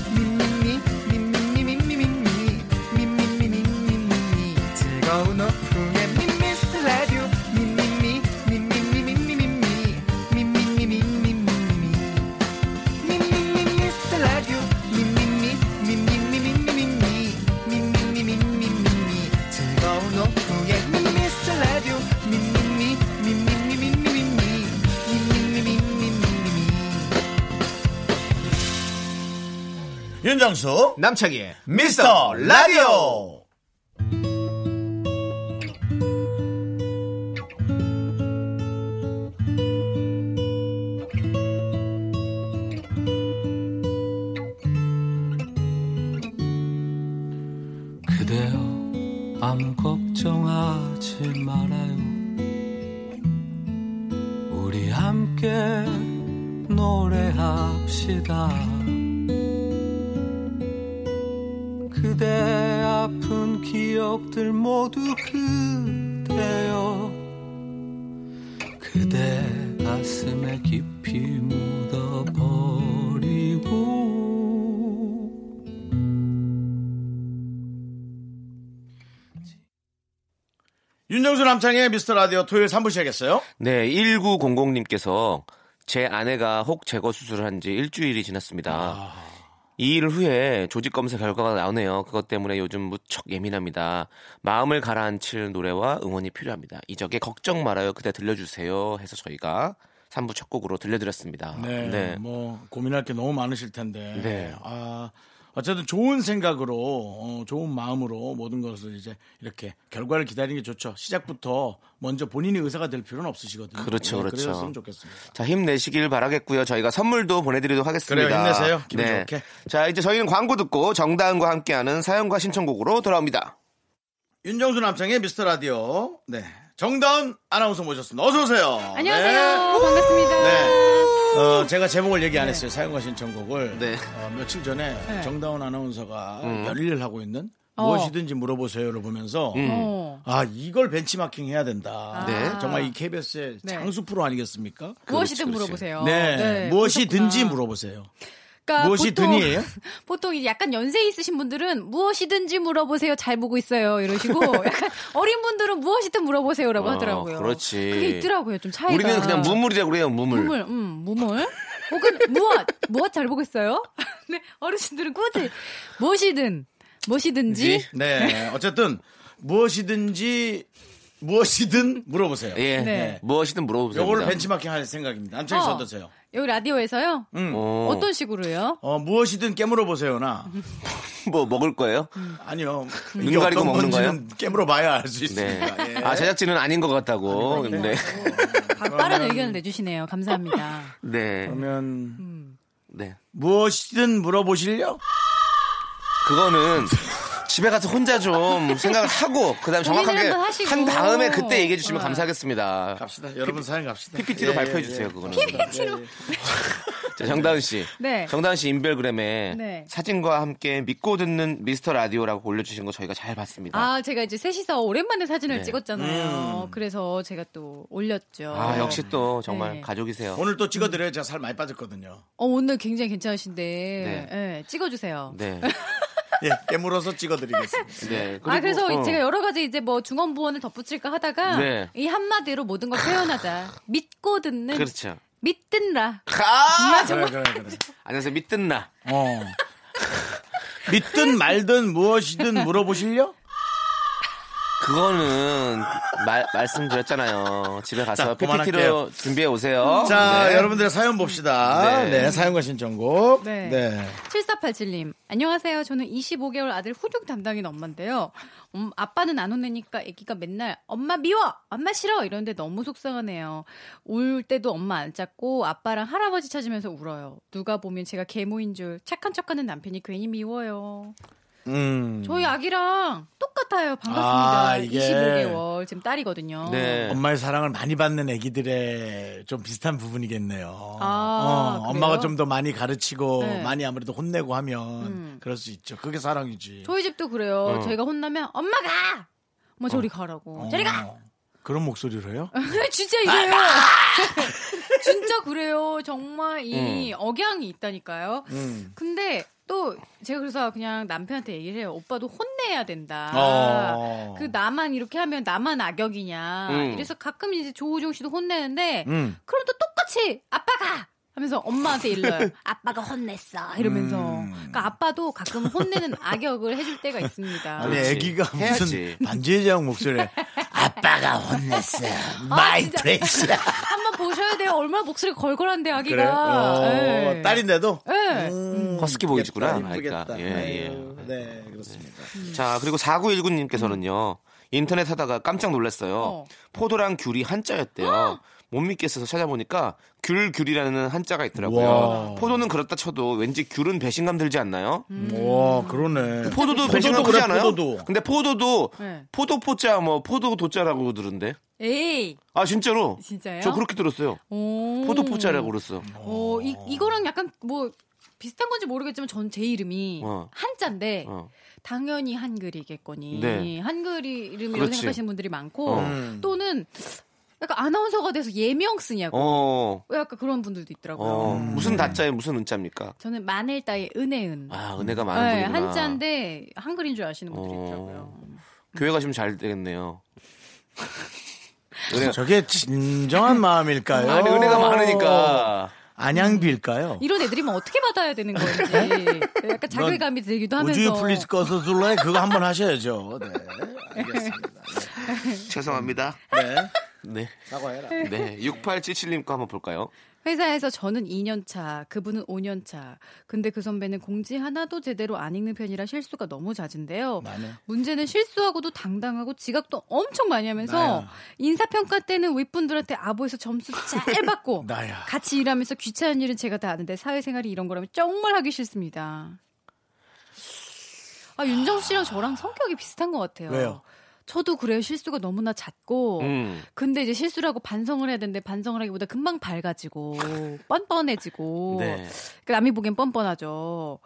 윤정수 남창희의 미스터 라디오. 그대여 아무 걱정하지 말아요. 우리 함께 노래합시다 그대 아픈 기억들 모두 그대여 그대 가슴에 깊이 묻어버리고 윤정수 남창의 미스터 라디오 토요일 3부 시작했어요. 네, 1900님께서 제 아내가 혹 제거 수술을 한 지 일주일이 지났습니다. 아. 이일 후에 조직 검사 결과가 나오네요. 그것 때문에 요즘 무척 예민합니다. 마음을 가라앉힐 노래와 응원이 필요합니다. 이적에 걱정 말아요. 그대 들려주세요. 해서 저희가 3부 첫 곡으로 들려드렸습니다. 네, 뭐 고민할 게 너무 많으실 텐데. 네. 아, 어쨌든 좋은 생각으로, 어, 좋은 마음으로 모든 것을 이제 이렇게 결과를 기다리는 게 좋죠. 시작부터 먼저 본인이 의사가 될 필요는 없으시거든요. 그렇죠, 네, 그렇죠. 그랬으면 좋겠습니다. 자, 힘내시길 바라겠고요. 저희가 선물도 보내드리도록 하겠습니다. 그래요, 힘내세요. 기분 좋게. 자, 이제 저희는 광고 듣고 정다은과 함께하는 사연과 신청곡으로 돌아옵니다. 윤정수 남창의 미스터 라디오. 네. 정다은 아나운서 모셨습니다. 어서 오세요. 안녕하세요. 반갑습니다. 네. 어, 제가 제목을 얘기 안 했어요. 사연과 신청곡을. 네. 어, 며칠 전에 네. 정다운 아나운서가 음. 열일을 하고 있는 어. 무엇이든지 물어보세요를 보면서 어. 아 이걸 벤치마킹 해야 된다. 네. 정말 이 KBS의 네. 장수 프로 아니겠습니까? 무엇이든 그렇지. 물어보세요. 네, 무엇이든지 그렇구나. 물어보세요. 그러니까 무엇이든이에요? 보통, 보통 이제 약간 연세 있으신 분들은 무엇이든지 물어보세요. 잘 보고 있어요. 이러시고 약간 어린 분들은 무엇이든 물어보세요라고 어, 하더라고요. 그렇지. 그게 있더라고요. 좀 차이가. 우리는 그냥 무물이라고 그래요, 무물. 무물, 음, 무물. 혹은 무엇, 무엇 잘 보고 있어요? 네, 어르신들은 굳이 무엇이든, 무엇이든지. 네, 어쨌든 무엇이든지 무엇이든 물어보세요. 예. 네. 무엇이든 물어보세요. 요거를 벤치마킹 할 생각입니다. 씨 어. 어떠세요? 여기 라디오에서요? 음. 어, 어떤 식으로요? 어, 무엇이든 깨물어 보세요나 뭐 먹을 거예요? 아니요. 눈 이게 가리고 먹는 건지는 깨물어 봐야 알수 네. 있습니다. 예. 아, 제작진은 아닌 것 같다고. 네. 아, 빠른 의견을 내주시네요. 감사합니다. 네. 그러면 네. 무엇이든 물어보실려? 그거는 집에 가서 혼자 좀 생각을 하고 그다음에 고민을 정확하게. 한 다음에 그때 얘기해 주시면 어. 감사하겠습니다. 갑시다. 여러분 사연 갑시다. PPT로 예, 발표해 예, 주세요, 예. 그거는. PPT로. 자, 정다은 씨. 네. 정다은 씨 인별그램에 네. 사진과 함께 믿고 듣는 미스터 라디오라고 올려주신 거 저희가 잘 봤습니다. 아, 아, 제가 이제 셋이서 오랜만에 사진을 네. 찍었잖아요. 그래서 제가 또 올렸죠. 아, 역시 또 정말 네. 가족이세요. 오늘 또 찍어드려요. 제가 살 많이 빠졌거든요. 어, 오늘 굉장히 괜찮으신데, 네. 예, 찍어주세요. 네. 예, 깨물어서 찍어드리겠습니다. 네. 아, 그래서 어. 제가 여러 가지 이제 뭐 중원부원을 덧붙일까 하다가, 네. 이 한마디로 모든 걸 표현하자. 믿고 듣는, 그렇죠. 믿든라. 아! 그래, 그래, 그래. 안녕하세요. 믿든나. 어. 믿든 말든 무엇이든 물어보실려? 그거는 말, 말씀드렸잖아요. 집에 가서 자, PPT로. 준비해 오세요. 자, 네. 여러분들의 사연 봅시다. 네. 네, 사연과 신청곡. 네. 네. 7487님, 안녕하세요. 저는 25개월 아들 후juk 담당인 엄마인데요. 음, 아빠는 안 혼내니까 아기가 맨날 엄마 미워! 엄마 싫어! 이러는데 너무 속상하네요. 울 때도 엄마 안 짰고 아빠랑 할아버지 찾으면서 울어요. 누가 보면 제가 계모인 줄 착한 척하는 남편이 괜히 미워요. 음. 저희 아기랑 똑같아요. 반갑습니다. 아, 이게 25개월. 지금 딸이거든요. 네. 엄마의 사랑을 많이 받는 애기들의 좀 비슷한 부분이겠네요. 아, 어? 엄마가 좀 더 많이 가르치고 네. 많이 아무래도 혼내고 하면 음. 그럴 수 있죠. 그게 사랑이지. 저희 집도 그래요. 어. 저희가 혼나면 엄마 가! 엄마 저리 가라고. 저리 가! 어, 그런 목소리로 해요? 진짜 이래요. 진짜 그래요. 정말 이 억양이 있다니까요. 음. 근데 또 제가 그래서 그냥 남편한테 얘기를 해요. 오빠도 혼내야 된다. 어. 그 나만 이렇게 하면 나만 악역이냐. 음. 이래서 가끔 이제 조우종 씨도 혼내는데 음. 그럼 또 똑같이 아빠가 하면서 엄마한테 일러요. 아빠가 혼냈어 이러면서. 음. 그러니까 아빠도 가끔 혼내는 악역을 해줄 때가 있습니다. 아니. 애기가 무슨 해야지. 반지의 제왕 목소리에 아빠가 혼냈어. 아, my 진짜. precious야. 한번 보셔야 돼요. 얼마나 목소리가 걸걸한데 아기가. 그래? 어, 네. 딸인데도? 네. 음, 허스키 보이즈구나. 아이가. 이쁘겠다. 예, 예. 네, 그렇습니다. 자, 그리고 4919님께서는요. 인터넷 하다가 깜짝 놀랐어요. 어. 포도랑 귤이 한자였대요. 못 믿겠어서 찾아보니까 귤귤이라는 한자가 있더라고요. 와. 포도는 그렇다 쳐도 왠지 귤은 배신감 들지 않나요? 와, 그러네. 포도도 배신감 그래, 크지 않아요? 포도도. 근데 포도도 네. 포도포자 뭐 포도도자라고 들은데. 에이, 아 진짜로? 진짜요? 저 그렇게 들었어요. 오. 포도포자라고 그랬어. 어, 이, 이거랑 약간 뭐 비슷한 건지 모르겠지만 전 제 이름이 어. 한자인데 어. 당연히 한글이겠거니. 네. 한글 이름이라고 그렇지. 생각하시는 분들이 많고 어. 음. 또는 약간 아나운서가 돼서 예명 쓰냐고. 어. 약간 그런 분들도 있더라고요. 어. 무슨 다자에 무슨 은자입니까? 저는 마늘 따의 은혜은. 아 은혜가 많은 네, 분이구나. 한자인데 한글인 줄 아시는 분들이 어. 있더라고요. 교회 가시면 잘 되겠네요. 은혜가, 저게 진정한 마음일까요? 아니, 은혜가 많으니까. 안양비일까요? 이런 애들이면 어떻게 받아야 되는 건지 약간 자괴감이 들기도 하면서 우주의 플리즈 꺼서 술래 그거 한번 하셔야죠. 네. 알겠습니다. 죄송합니다. 네. 네. 사과해라. 네. 6877님 거 한번 볼까요? 회사에서 저는 2년 차, 그분은 5년 차. 근데 그 선배는 공지 하나도 제대로 안 읽는 편이라 실수가 너무 잦은데요. 나네. 문제는 실수하고도 당당하고 지각도 엄청 많이 하면서 나야. 인사평가 때는 윗분들한테 아보에서 점수 잘 받고 나야. 같이 일하면서 귀찮은 일은 제가 다 아는데 사회생활이 이런 거라면 정말 하기 싫습니다. 아, 윤정수 씨랑 저랑 성격이 비슷한 것 같아요. 왜요? 저도 그래요. 실수가 너무나 잦고. 음. 근데 이제 실수를 하고 반성을 해야 되는데 반성을 하기보다 금방 밝아지고 뻔뻔해지고 네. 그 남이 보기엔 뻔뻔하죠.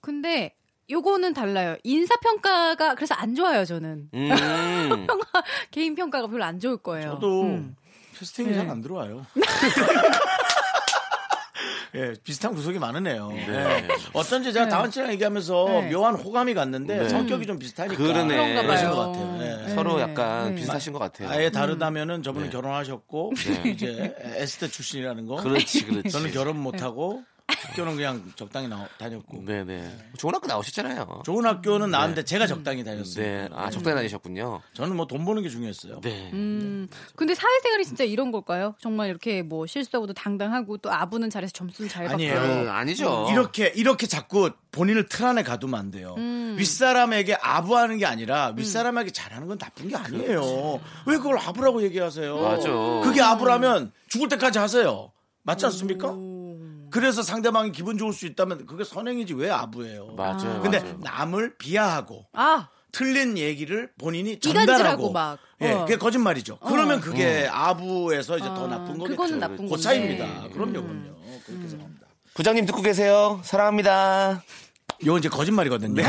근데 요거는 달라요. 인사 평가가 그래서 안 좋아요, 저는. 음. 개인 평가가 별로 안 좋을 거예요. 저도 음. 캐스팅이 네. 잘안 들어와요. 예, 비슷한 구석이 많으네요. 예. 어쩐지 제가 네. 다은 씨랑 얘기하면서 네. 묘한 호감이 갔는데 네. 성격이 좀 비슷하니까 그러네. 그런가 그러신 봐요. 것 같아요. 예. 네. 서로 약간 네. 비슷하신 것 같아요. 아예 다르다면은 저분은 네. 결혼하셨고 네. 이제 에스테 출신이라는 거. 그렇지, 그렇지. 저는 결혼 못하고 학교는 그냥 적당히 나, 다녔고 네네. 좋은 학교 나오셨잖아요. 좋은 학교는 나왔는데 제가 적당히 다녔어요. 네. 아, 적당히 다니셨군요. 저는 뭐 돈 버는 게 중요했어요. 네. 음, 근데 사회생활이 진짜 이런 걸까요? 정말 이렇게 뭐 실수하고도 당당하고 또 아부는 잘해서 점수는 잘 받고. 아니에요. 음, 아니죠. 이렇게 이렇게 자꾸 본인을 틀 안에 가두면 안 돼요. 음. 윗사람에게 아부하는 게 아니라 윗사람에게 잘하는 건 나쁜 게 아니에요. 왜 그걸 아부라고 얘기하세요? 맞아. 그게 아부라면 죽을 때까지 하세요. 맞지 않습니까? 그래서 상대방이 기분 좋을 수 있다면 그게 선행이지 왜 아부예요. 맞아요. 근데 맞아요. 남을 비하하고 아, 틀린 얘기를 본인이 전달하고 막. 예, 어. 그게 거짓말이죠. 그러면 그게 아부,에서 이제 더 어, 나쁜 거겠죠. 그거는 나쁜 그. 차이입니다. 그럼요, 그럼요. 그렇게 생각합니다. 부장님 듣고 계세요. 사랑합니다. 이건 이제 거짓말이거든요. 네.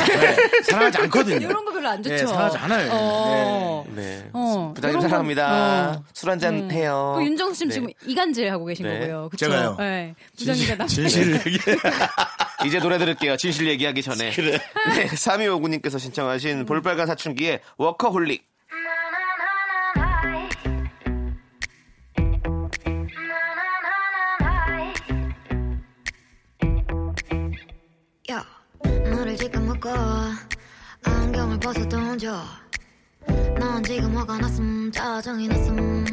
사랑하지 않거든요. 이런 거 별로 안 좋죠. 네, 사랑하지 않아요. 어. 네. 어, 부장님 사랑합니다. 어. 술 한 잔 해요. 그 윤정수 씨는 네. 지금 이간질 하고 계신 네. 거고요. 그쵸? 제가요? 네. 부장님과 남 진실 얘기. 이제 노래 들을게요. 진실 얘기하기 전에. 그래. 네, 3259님께서 신청하신 볼빨간 사춘기의 워커홀릭. 지금 먹고 안경을 벗어 던져. 넌 지금 화가 났음, 짜증이 났음.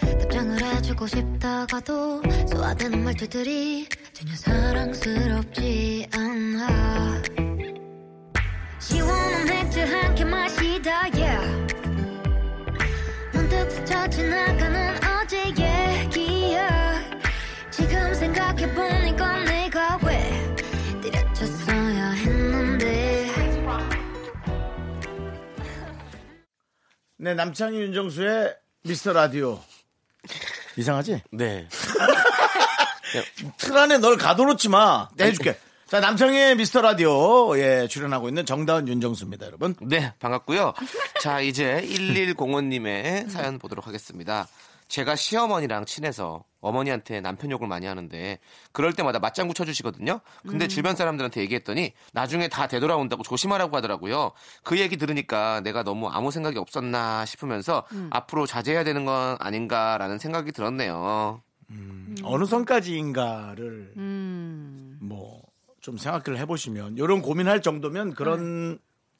답장을 해주고 싶다가도 소화되는 말투들이 전혀 사랑스럽지 않아. 시원한 맥주 한 캔 마시다, yeah. 문득 스쳐 지나가는 어제 얘기야. 지금 생각해보니 네, 남창희 윤정수의 미스터 라디오. 이상하지? 네. 틀 안에 널 가둬놓지 마. 내가 해줄게. 자, 남창희의 미스터 라디오. 예, 출연하고 있는 정다은 윤정수입니다, 여러분. 네, 반갑고요. 자, 이제 1105님의 사연 보도록 하겠습니다. 제가 시어머니랑 친해서 어머니한테 남편 욕을 많이 하는데 그럴 때마다 맞장구 쳐주시거든요. 근데 주변 사람들한테 얘기했더니 나중에 다 되돌아온다고 조심하라고 하더라고요. 그 얘기 들으니까 내가 너무 아무 생각이 없었나 싶으면서 앞으로 자제해야 되는 건 아닌가라는 생각이 들었네요. 어느 선까지인가를 음. 뭐좀 생각을 해보시면 이런 고민할 정도면 그런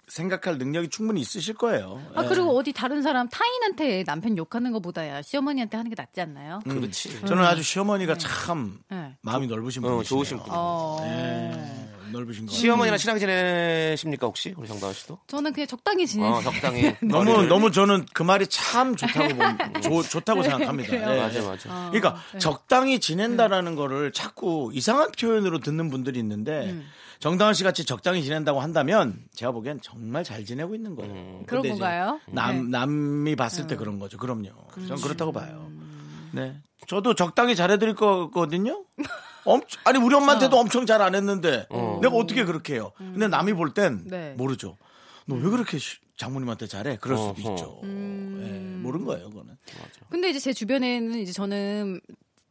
생각할 능력이 충분히 있으실 거예요. 아, 예. 그리고 어디 다른 사람 타인한테 남편 욕하는 것보다야 시어머니한테 하는 게 낫지 않나요? 그렇지. 저는 아주 시어머니가 참 네. 마음이 넓으신 어, 분이시네요. 좋으신 분. 어. 예, 넓으신 거. 시어머니랑 친하게 지내십니까 혹시 우리 정다은 씨도? 저는 그냥 적당히 지내. 어, 적당히. 너무 머리를- 너무 저는 그 말이 참 좋다고 본, 좋, 좋다고 생각합니다. 그래요? 예. 맞아 맞아. 그러니까 네. 적당히 지낸다라는 거를 자꾸 이상한 표현으로 듣는 분들이 있는데 음. 정다은 씨 같이 적당히 지낸다고 한다면 제가 보기엔 정말 잘 지내고 있는 거예요. 음. 그런 근데 이제 건가요? 남 네. 남이 봤을 음. 때 그런 거죠. 그럼요. 저는 그렇다고 봐요. 네, 저도 적당히 잘해드릴 거거든요. 엄청, 아니 우리 엄마한테도 엄청 잘 안 했는데 내가 어떻게 그렇게 해요? 근데 남이 볼 땐 네. 모르죠. 너 왜 그렇게 시- 장모님한테 잘해? 그럴 수도 어허. 있죠. 음. 예, 모르는 거예요, 그거는. 근데 이제 제 주변에는 이제 저는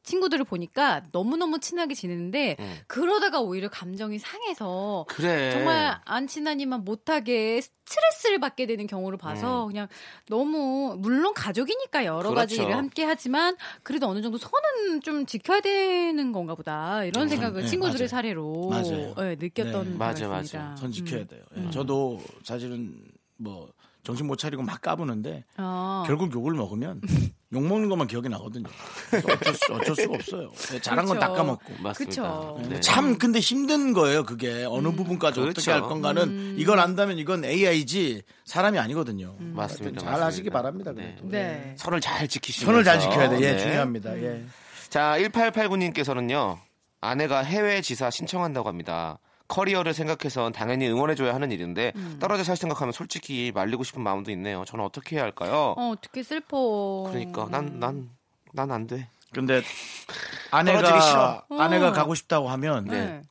친구들을 보니까 너무너무 친하게 지내는데 음. 그러다가 오히려 감정이 상해서 그래. 정말 안 친하니만 못하게 스트레스를 받게 되는 경우를 봐서 그냥 너무 물론 가족이니까 여러 가지 음. 그렇죠. 일을 함께 하지만 그래도 어느 정도 선은 좀 지켜야 되는 건가 보다 이런 생각을 네, 친구들의 맞아요. 사례로 맞아요. 네, 느꼈던 네. 맞아. 맞아. 선 지켜야 음. 돼요. 예, 저도 사실은 뭐 정신 못 차리고 막 까부는데 아. 결국 욕을 먹으면 욕 먹는 것만 기억이 나거든요. 어쩔, 수, 어쩔 수가 없어요. 예, 잘한 건 그렇죠. 다 까먹고. 맞습니다. 그쵸. 네. 참 근데 힘든 거예요. 그게 어느 부분까지 어떻게 그렇죠. 할 건가는 이걸 안다면 이건 AI지 사람이 아니거든요. 맞습니다. 잘 맞습니다. 하시기 바랍니다. 네. 그래도. 네. 선을 잘 지키시면서 손을 잘 지켜야 돼. 예, 네. 중요합니다. 예. 자, 1889님께서는요. 아내가 해외 지사 신청한다고 합니다. 커리어를 생각해선 당연히 응원해줘야 하는 일인데 음. 떨어져 살 생각하면 솔직히 말리고 싶은 마음도 있네요. 저는 어떻게 해야 할까요? 어, 어떻게 슬퍼. 그러니까 난 난 난 안 돼. 근데 아내가 싫어. 아내가 어. 가고 싶다고 하면 네.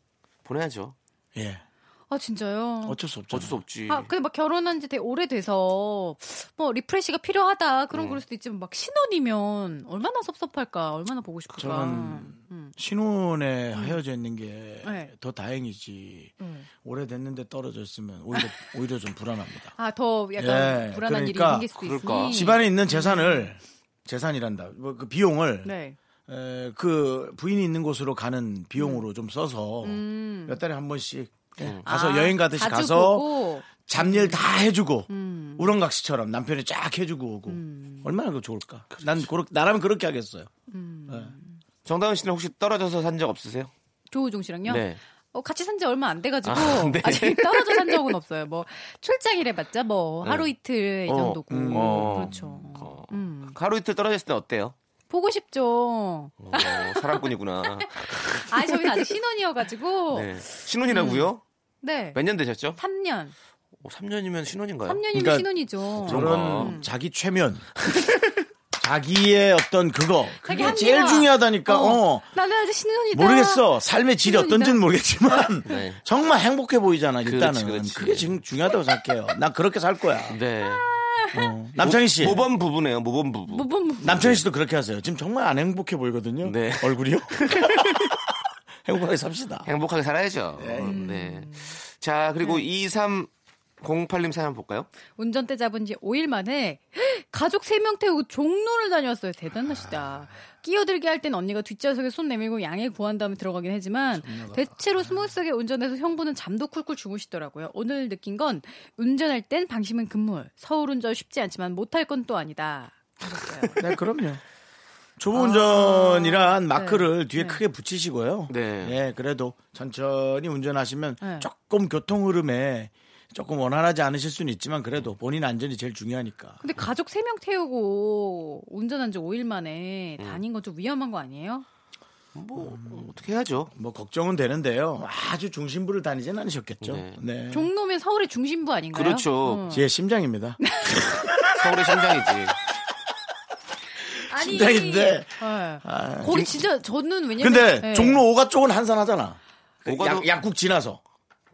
보내야죠. 예. 아 진짜요? 어쩔 수 없죠. 어쩔 수 없지. 아, 근데 막 결혼한 지 되게 오래돼서 뭐 refresh가 필요하다 그런 그럴 수도 있지만 막 신혼이면 얼마나 섭섭할까 얼마나 보고 싶을까 저는 음. 신혼에 헤어져 있는 게 더 네. 다행이지. 음. 오래됐는데 떨어져 있으면 오히려 오히려 좀 불안합니다. 아 더 약간 예, 불안한 그러니까 일이 생길 수도 그럴까. 있으니 집안에 있는 재산을 재산이란다. 뭐 그 비용을 네. 에, 그 부인이 있는 곳으로 가는 비용으로 좀 써서 음. 몇 달에 한 번씩 예, 가서 아, 여행 가듯이 가서 보고. 잡일 다 해주고 음. 우렁각시처럼 남편이 쫙 해주고 오고 음. 얼마나 그 좋을까. 난 그렇, 나라면 그렇게 하겠어요. 음. 예. 정다은 씨는 혹시 떨어져서 산 적 없으세요? 조우종 씨랑요? 네. 어, 같이 산 지 얼마 안 돼가지고 아, 네. 아직 떨어져 산 적은 없어요. 뭐 출장이래봤자 뭐 네. 하루 이틀 이 어, 정도고 음. 어. 그렇죠. 어. 음. 하루 이틀 떨어졌을 때 어때요? 보고 싶죠. 어, 사랑꾼이구나. 아, 저희는 아직 신혼이어가지고 네. 신혼이라고요? 네. 몇 년 되셨죠? 3년. 어, 3년이면 신혼인가요? 3년이면 그러니까 신혼이죠. 그런- 저런 음. 자기 최면. 자기의 어떤 그거 자기 그게 한계와- 제일 중요하다니까. 어. 나는 아직 신혼이다. 모르겠어. 삶의 질이 신혼이다. 어떤지는 모르겠지만 네. 정말 행복해 보이잖아. 그렇지, 일단은 그렇지. 그게 지금 중요하다고 생각해요. 난 그렇게 살 거야. 네. 어. 남창희 씨, 모범 부부네요. 모범 부부. 뭐, 뭐, 뭐. 남창희 씨도 그렇게 하세요. 지금 정말 안 행복해 보이거든요. 네. 얼굴이요. 행복하게 삽시다. 행복하게 살아야죠. 음. 네. 자, 그리고 2308님 사연 볼까요? 운전대 잡은 지 5일 만에 가족 3명 태우고 종로를 다녀왔어요. 대단하시다. 끼어들게 할 땐 언니가 뒷좌석에 손 내밀고 양해 구한 다음에 들어가긴 하지만 대체로 스무스하게 운전해서 형부는 잠도 쿨쿨 주무시더라고요. 오늘 느낀 건 운전할 땐 방심은 금물. 서울 운전 쉽지 않지만 못할 건 또 아니다. 하셨어요. 네, 그럼요. 초보 운전이란 마크를 네. 뒤에 네. 크게 붙이시고요. 네. 예, 그래도 천천히 운전하시면 네. 조금 교통 흐름에 조금 원활하지 않으실 수는 있지만 그래도 본인 안전이 제일 중요하니까. 근데 가족 3명 태우고 운전한 지 5일 만에 음. 다닌 건 좀 위험한 거 아니에요? 뭐, 어떻게 해야죠. 뭐 걱정은 되는데요. 아주 중심부를 다니진 않으셨겠죠. 네. 네. 종로면 서울의 중심부 아닌가요? 그렇죠. 어. 제 심장입니다. 서울의 심장이지. 아니, 심장인데. 네. 아, 거기 진짜 저는 왜냐면 근데 네. 종로 5가 쪽은 한산하잖아. 그 오가도- 약, 약국 지나서.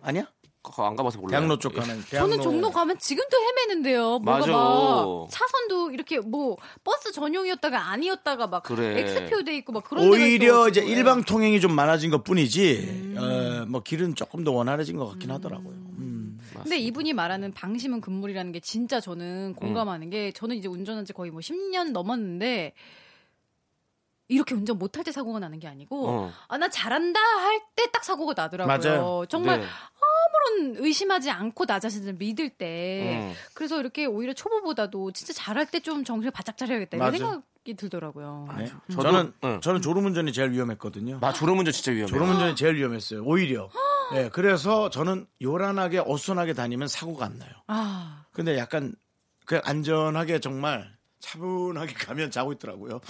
아니야? 안 가봐서 몰라요. 대학로 쪽 가는. 대학로. 저는 종로 가면 지금도 헤매는데요. 뭐가 맞아. 막 차선도 이렇게 뭐 버스 전용이었다가 아니었다가 막 그래. 엑스표 돼 있고 막 그런 오히려. 이제 일방 통행이 좀 많아진 것 뿐이지, 음. 어, 뭐 길은 조금 더 원활해진 것 같긴 하더라고요. 음. 근데 이분이 말하는 방심은 금물이라는 게 진짜 저는 공감하는 게 저는 이제 운전한 지 거의 뭐 10년 넘었는데 이렇게 운전 못할 때 사고가 나는 게 아니고 어. 아나 잘한다 할 때 딱 사고가 나더라고요. 맞아요. 정말 네. 아무런 의심하지 않고 나 자신을 믿을 때 음. 그래서 이렇게 오히려 초보보다도 진짜 잘할 때 좀 정신을 바짝 차려야겠다 이런 맞아. 생각이 들더라고요. 네. 저도- 저는 응. 저는 졸음운전이 제일 위험했거든요. 마 졸음운전 진짜 위험해요. 졸음운전이 제일 위험했어요. 오히려. 예, 그래서 저는 요란하게 어수선하게 다니면 사고가 안 나요. 아 근데 약간 그냥 안전하게 정말 차분하게 가면 자고 있더라고요.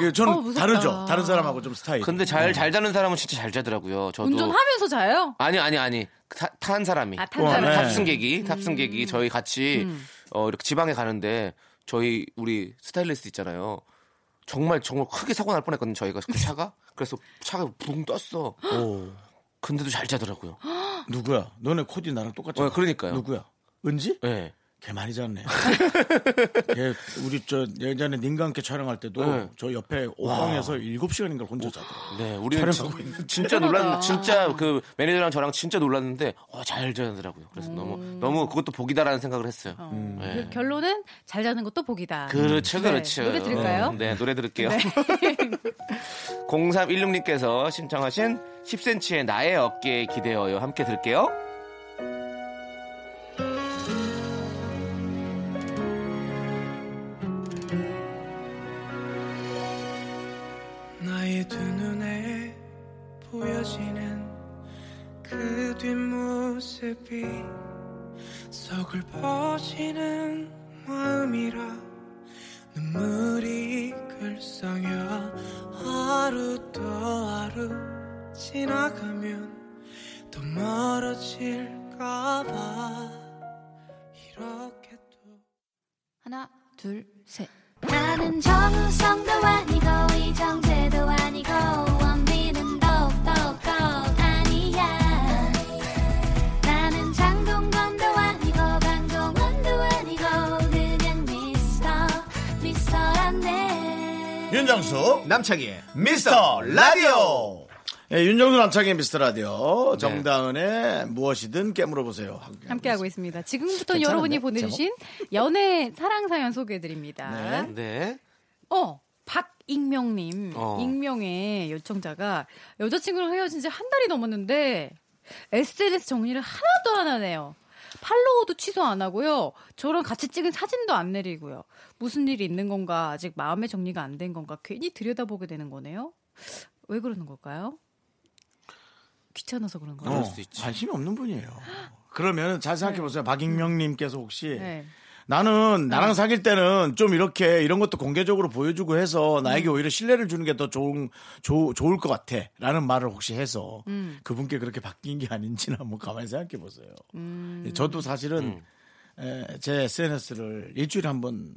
이게 저는 어, 무섭다. 다르죠. 다른 사람하고 좀 스타일이. 근데 잘, 잘 자는 사람은 진짜 잘 자더라고요. 저도. 운전하면서 자요? 아니, 아니, 아니. 타, 탄 사람이. 아, 탄 어, 사람. 네. 탑승객이, 탑승객이 저희 같이, 음. 어, 이렇게 지방에 가는데, 저희, 우리 스타일리스트 있잖아요. 정말, 정말 크게 사고 날 뻔했거든요, 저희가. 그 차가. 그래서 차가 붕 떴어. 오, 근데도 잘 자더라고요. 누구야? 너네 코디 나랑 똑같잖아. 어, 그러니까요. 누구야? 은지? 예. 개 많이 잤네. 걔 우리 저 예전에 님과 함께 촬영할 때도 네. 저 옆에 옷방에서 7시간인가 혼자 자더라고요. 네, 우리는 진- 있는데. 진짜 놀랐, 진짜 그 매니저랑 저랑 진짜 놀랐는데 어, 잘 자더라고요. 그래서 너무 너무 그것도 복이다라는 생각을 했어요. 네. 그 결론은 잘 자는 것도 복이다. 그렇죠, 네, 그렇죠. 노래 들을까요? 네, 노래 들을게요. 0316님께서 신청하신 10cm의 나의 어깨에 기대어요. 함께 들을게요. 뒷모습이 서글퍼지는 마음이라 눈물이 글썽여 하루 또 하루 지나가면 더 멀어질까봐 이렇게 또 하나, 둘, 셋. 나는 정우성도 아니고 이정재도 아니고 윤정수 남창희의 미스터 라디오. 예, 윤정수 남창의 미스터 네. 라디오 정다은의 무엇이든 깨물어 보세요. 함께하고 있습니다. 지금부터 괜찮은데? 여러분이 보내주신 연애 사랑 사연 소개해드립니다. 네. 어, 박익명님, 어. 익명의 요청자가 여자친구랑 헤어진 지 한 달이 넘었는데 SNS 정리를 하나도 안 하네요. 팔로우도 취소 안 하고요. 저랑 같이 찍은 사진도 안 내리고요. 무슨 일이 있는 건가, 아직 마음의 정리가 안 된 건가, 괜히 들여다보게 되는 거네요. 왜 그러는 걸까요? 귀찮아서 그런 거예요. 어. 관심이 없는 분이에요. 그러면 잘 생각해 보세요. 박익명님께서 혹시 네. 나는 나랑 사귈 때는 좀 이렇게 이런 것도 공개적으로 보여주고 해서 나에게 음. 오히려 신뢰를 주는 게 더 좋은 좋- 좋을 것 같아라는 말을 혹시 해서 음. 그분께 그렇게 바뀐 게 아닌지는 한번 가만히 생각해 보세요. 음. 저도 사실은 에, 제 SNS를 일주일에 한 번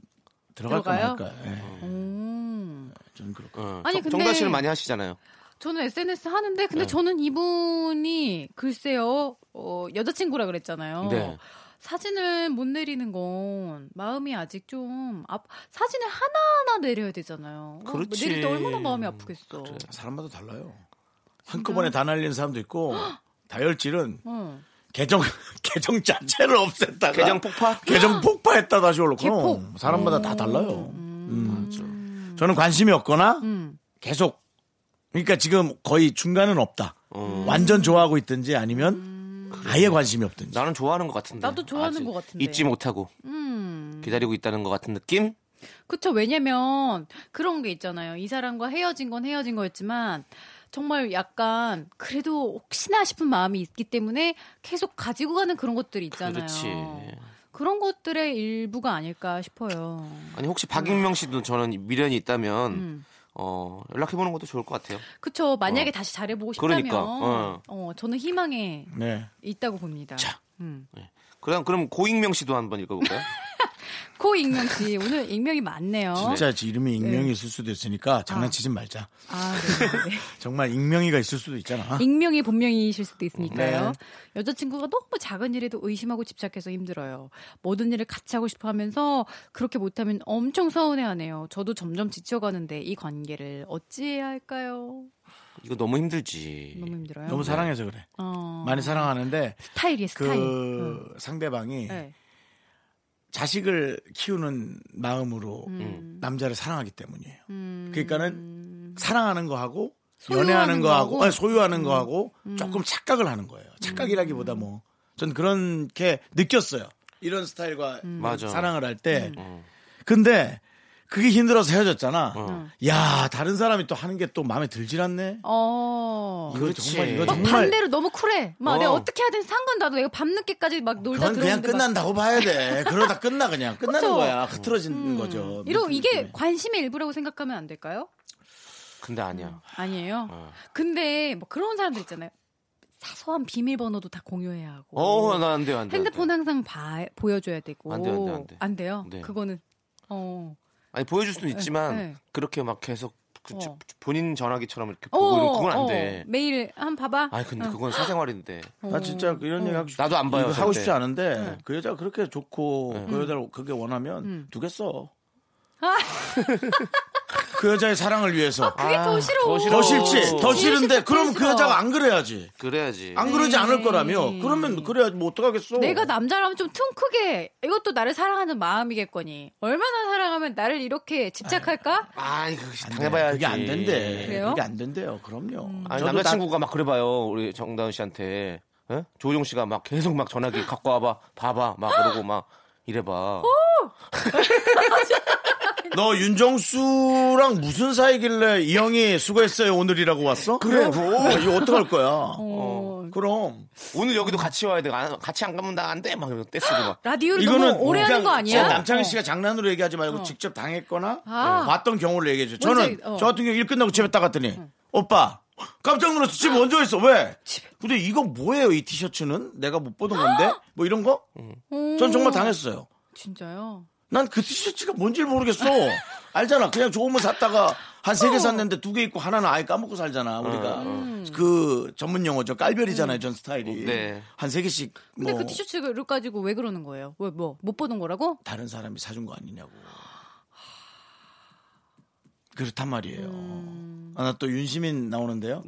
들어갈까 들어가요? 말까. 예, 음. 좀 그렇고. 어, 아니, 정- 근데- 정다은 씨는 많이 하시잖아요. 저는 SNS 하는데 근데 네. 저는 이분이 글쎄요 어, 여자친구라 그랬잖아요. 네. 사진을 못 내리는 건 마음이 아직 좀 아, 사진을 하나하나 내려야 되잖아요. 어, 그렇지. 내릴 때 얼마나 마음이 아프겠어. 사람마다 달라요. 한꺼번에 다 날리는 사람도 있고 다혈질은 어. 계정 계정 자체를 없앴다가 계정 폭파? 계정 폭파했다 다시 올라. 개폭. 그럼 사람마다 다 달라요. 음. 저는 관심이 없거나 음. 계속 그러니까 지금 거의 중간은 없다. 어. 완전 좋아하고 있든지 아니면 아예 관심이 없든지. 나는 좋아하는 것 같은데. 나도 좋아하는 아직 것 같은데. 잊지 못하고 음. 기다리고 있다는 것 같은 느낌? 그쵸. 왜냐면 그런 게 있잖아요. 이 사람과 헤어진 건 헤어진 거였지만 정말 약간 그래도 혹시나 싶은 마음이 있기 때문에 계속 가지고 가는 그런 것들이 있잖아요. 그렇지. 그런 것들의 일부가 아닐까 싶어요. 아니 혹시 박익명 씨도 저는 미련이 있다면 음. 어, 연락해보는 것도 좋을 것 같아요. 그쵸. 만약에 어. 다시 잘해보고 싶다면, 그러니까, 어. 어, 저는 희망에 네. 있다고 봅니다. 자. 음. 그럼 그럼 고익명 씨도 한번 읽어볼까요? 코 익명 씨, 오늘 익명이 많네요. 진짜 이름이 익명이 있을 수도 있으니까 장난치지 말자. 아, 네. 네. 정말 익명이가 있을 수도 있잖아. 익명이 본명이실 수도 있으니까요. 네. 여자친구가 너무 작은 일에도 의심하고 집착해서 힘들어요. 모든 일을 같이 하고 싶어 하면서 그렇게 못하면 엄청 서운해하네요. 저도 점점 지쳐가는데 이 관계를 어찌해야 할까요? 이거 너무 힘들지. 너무 힘들어요. 너무 사랑해서 그래. 어, 많이 사랑하는데 스타일이에요, 스타일. 그 상대방이 네. 자식을 키우는 마음으로 음. 남자를 사랑하기 때문이에요. 음. 그러니까는 사랑하는 거하고 연애하는 거하고 거하고? 음. 아니, 소유하는 거하고 조금 착각을 하는 거예요. 착각이라기보다 뭐 전 그렇게 느꼈어요. 이런 스타일과 음. 사랑을 할 때. 어. 근데 그게 힘들어서 헤어졌잖아. 어. 야 다른 사람이 또 하는 게 또 마음에 들질 않네. 어. 이거 그렇지. 정말 이거 막 정말 반대로 너무 쿨해. 막 어. 내가 어떻게 하든 상관 나도 내가 밤 늦게까지 막 놀다 그건 그냥 끝난다고 봐야 돼. 그러다 끝나 그냥 끝나는 그쵸? 거야. 흐트러지는 거죠. 음. 이러 이게. 관심의 일부라고 생각하면 안 될까요? 근데 아니야. 아니에요. 어. 근데 뭐 그런 사람들 있잖아요. 사소한 비밀번호도 다 공유해야 하고. 어, 나안 돼요, 안 돼. 핸드폰 항상 봐, 보여줘야 되고. 안 돼, 안 돼, 안 돼. 요 네. 그거는 어. 아니 보여줄 수는 있지만 네. 그렇게 막 계속 그 어. 본인 전화기처럼 이렇게 보고 이런 그건 안 돼. 매일 한 봐봐. 아니 근데 그건 사생활인데. 나 진짜 이런 얘기 하고 싶 나도 안 봐요, 이거 하고. 싶지 않은데 그 여자가 그렇게 좋고 그 여자를 그게 원하면 음. 두겠어. 그 여자의 사랑을 위해서. 그게 더 싫어. 더 싫어. 더 싫지. 더 제일 싫은데 제일 그. 여자가 안 그래야지. 그래야지. 안 그러지 않을 네. 거라며. 그러면 그래야지 뭐 어떡하겠어. 내가 남자라면 좀 퉁 크게 이것도 나를 사랑하는 마음이겠거니. 얼마나 사랑하면 나를 이렇게 집착할까? 아이 그안 돼. 당해봐야지. 그게 안 된대. 그래요? 그게 안 된대요. 그럼요. 아니 저도 남자친구가 막 그래봐요. 우리 정다은 씨한테 예? 조우종 씨가 막 계속 막 전화기 갖고 와봐, 봐봐, 막 그러고 막 이래봐. 너 윤정수랑 무슨 사이길래 이 형이 수고했어요 오늘이라고 왔어? 그래 뭐 이거 어떡할 거야 어. 그럼 오늘 여기도 같이 와야 돼. 안- 같이 안 가면 나 안 돼. 막 이러고 떼쓰고 막. 라디오를 이거는 너무 오래 하는 그냥 거 아니야? 남창희 어. 씨가 장난으로 얘기하지 말고 직접 당했거나 아. 봤던 경우를 얘기해 줘 저는 뭔지, 어. 저 같은 경우 일 끝나고 집에 딱 갔더니 오빠 깜짝 놀랐어 집에 먼저 있어 왜? 근데 이거 뭐예요 이 티셔츠는 내가 못 보던 건데 뭐 이런 거? 전 정말 당했어요 진짜요? 난 그 티셔츠가 뭔지 모르겠어. 알잖아. 그냥 거 샀다가 한 세개 샀는데 두 개 있고 하나는 아예 까먹고 살잖아. 우리가 그 전문 용어죠. 깔별이잖아요. 전 스타일이. 네. 한세 개씩 근데 뭐그 티셔츠를 가지고 왜 그러는 거예요? 왜 뭐 못 보는 거라고? 다른 사람이 사준 거 아니냐고. 그렇단 말이에요. 아, 나 또 윤시민 나오는데요.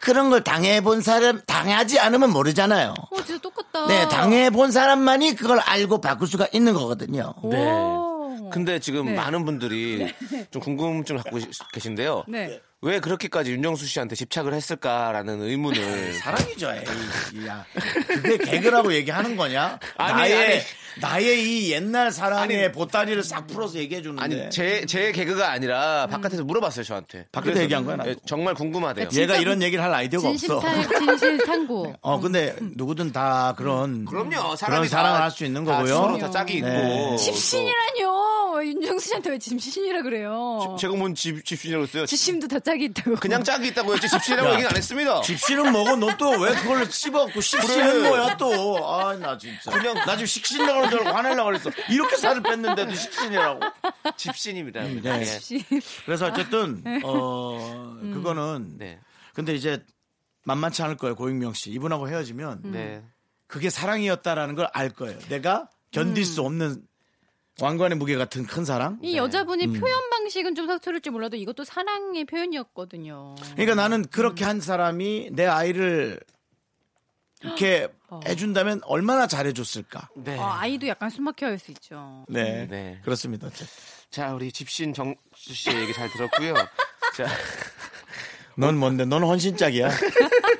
그런 걸 당해본 사람 당하지 않으면 모르잖아요. 어 진짜 똑같다. 네, 당해본 사람만이 그걸 알고 바꿀 수가 있는 거거든요. 네. 오. 근데 지금 네. 많은 분들이 좀 궁금증을 갖고 시- 계신데요. 네. 왜 그렇게까지 윤정수 씨한테 집착을 했을까라는 의문을 사랑이죠. 에이, 야. 그게 개그라고 얘기하는 거냐? 아니, 나의 아니. 나의 이 옛날 사랑의 아니. 보따리를 싹 풀어서 얘기해 주는데. 아니 제제 개그가 아니라 바깥에서 물어봤어요 저한테. 밖에서 그래서 얘기한 거야, 나도. 예, 정말 궁금하대요. 진짜 얘가 이런 얘기를 할 아이디어가 진실 없어. 탈 진실 탐구. 어 근데 누구든 다 그런 그럼요. 그런 사람이 사랑을 다- 할수 있는 다 거고요. 서로 다 짝이 있고. 네. 또- 집신이라뇨. 윤정수 씨한테 왜 집신이라 그래요? 제가 뭔 집, 집신이라고 했어요? 집신도 다 짝이 있다고. 그냥 짝이 있다고 했지 집신이라고 야. 얘기는 안 했습니다. 집신은 뭐고 너또왜 그걸 씹어갖고 식신은 그래. 뭐야 또. 아 나 진짜. 그냥 나 지금 식신이라고 그러는 줄 알고 화내려고 그랬어. 이렇게 살을 뺐는데도 식신이라고. 집신입니다. 네. 예. 집신. 그래서 어쨌든 어 그거는 네. 근데 이제 만만치 않을 거예요 고익명 씨. 이분하고 헤어지면 네. 그게 사랑이었다라는 걸 알 거예요. 내가 견딜 수 없는 왕관의 무게 같은 큰 사랑. 이 여자분이 음. 표현 방식은 좀 서투를지 몰라도 이것도 사랑의 표현이었거든요. 그러니까 나는 그렇게 한 사람이 내 아이를 이렇게 해준다면 얼마나 잘해줬을까. 네. 어, 아이도 약간 숨막혀 할 수 있죠. 네, 네. 그렇습니다. 자, 우리 집신 정수 씨의 얘기 잘 들었고요. 자, 넌 뭔데? 넌 헌신짝이야.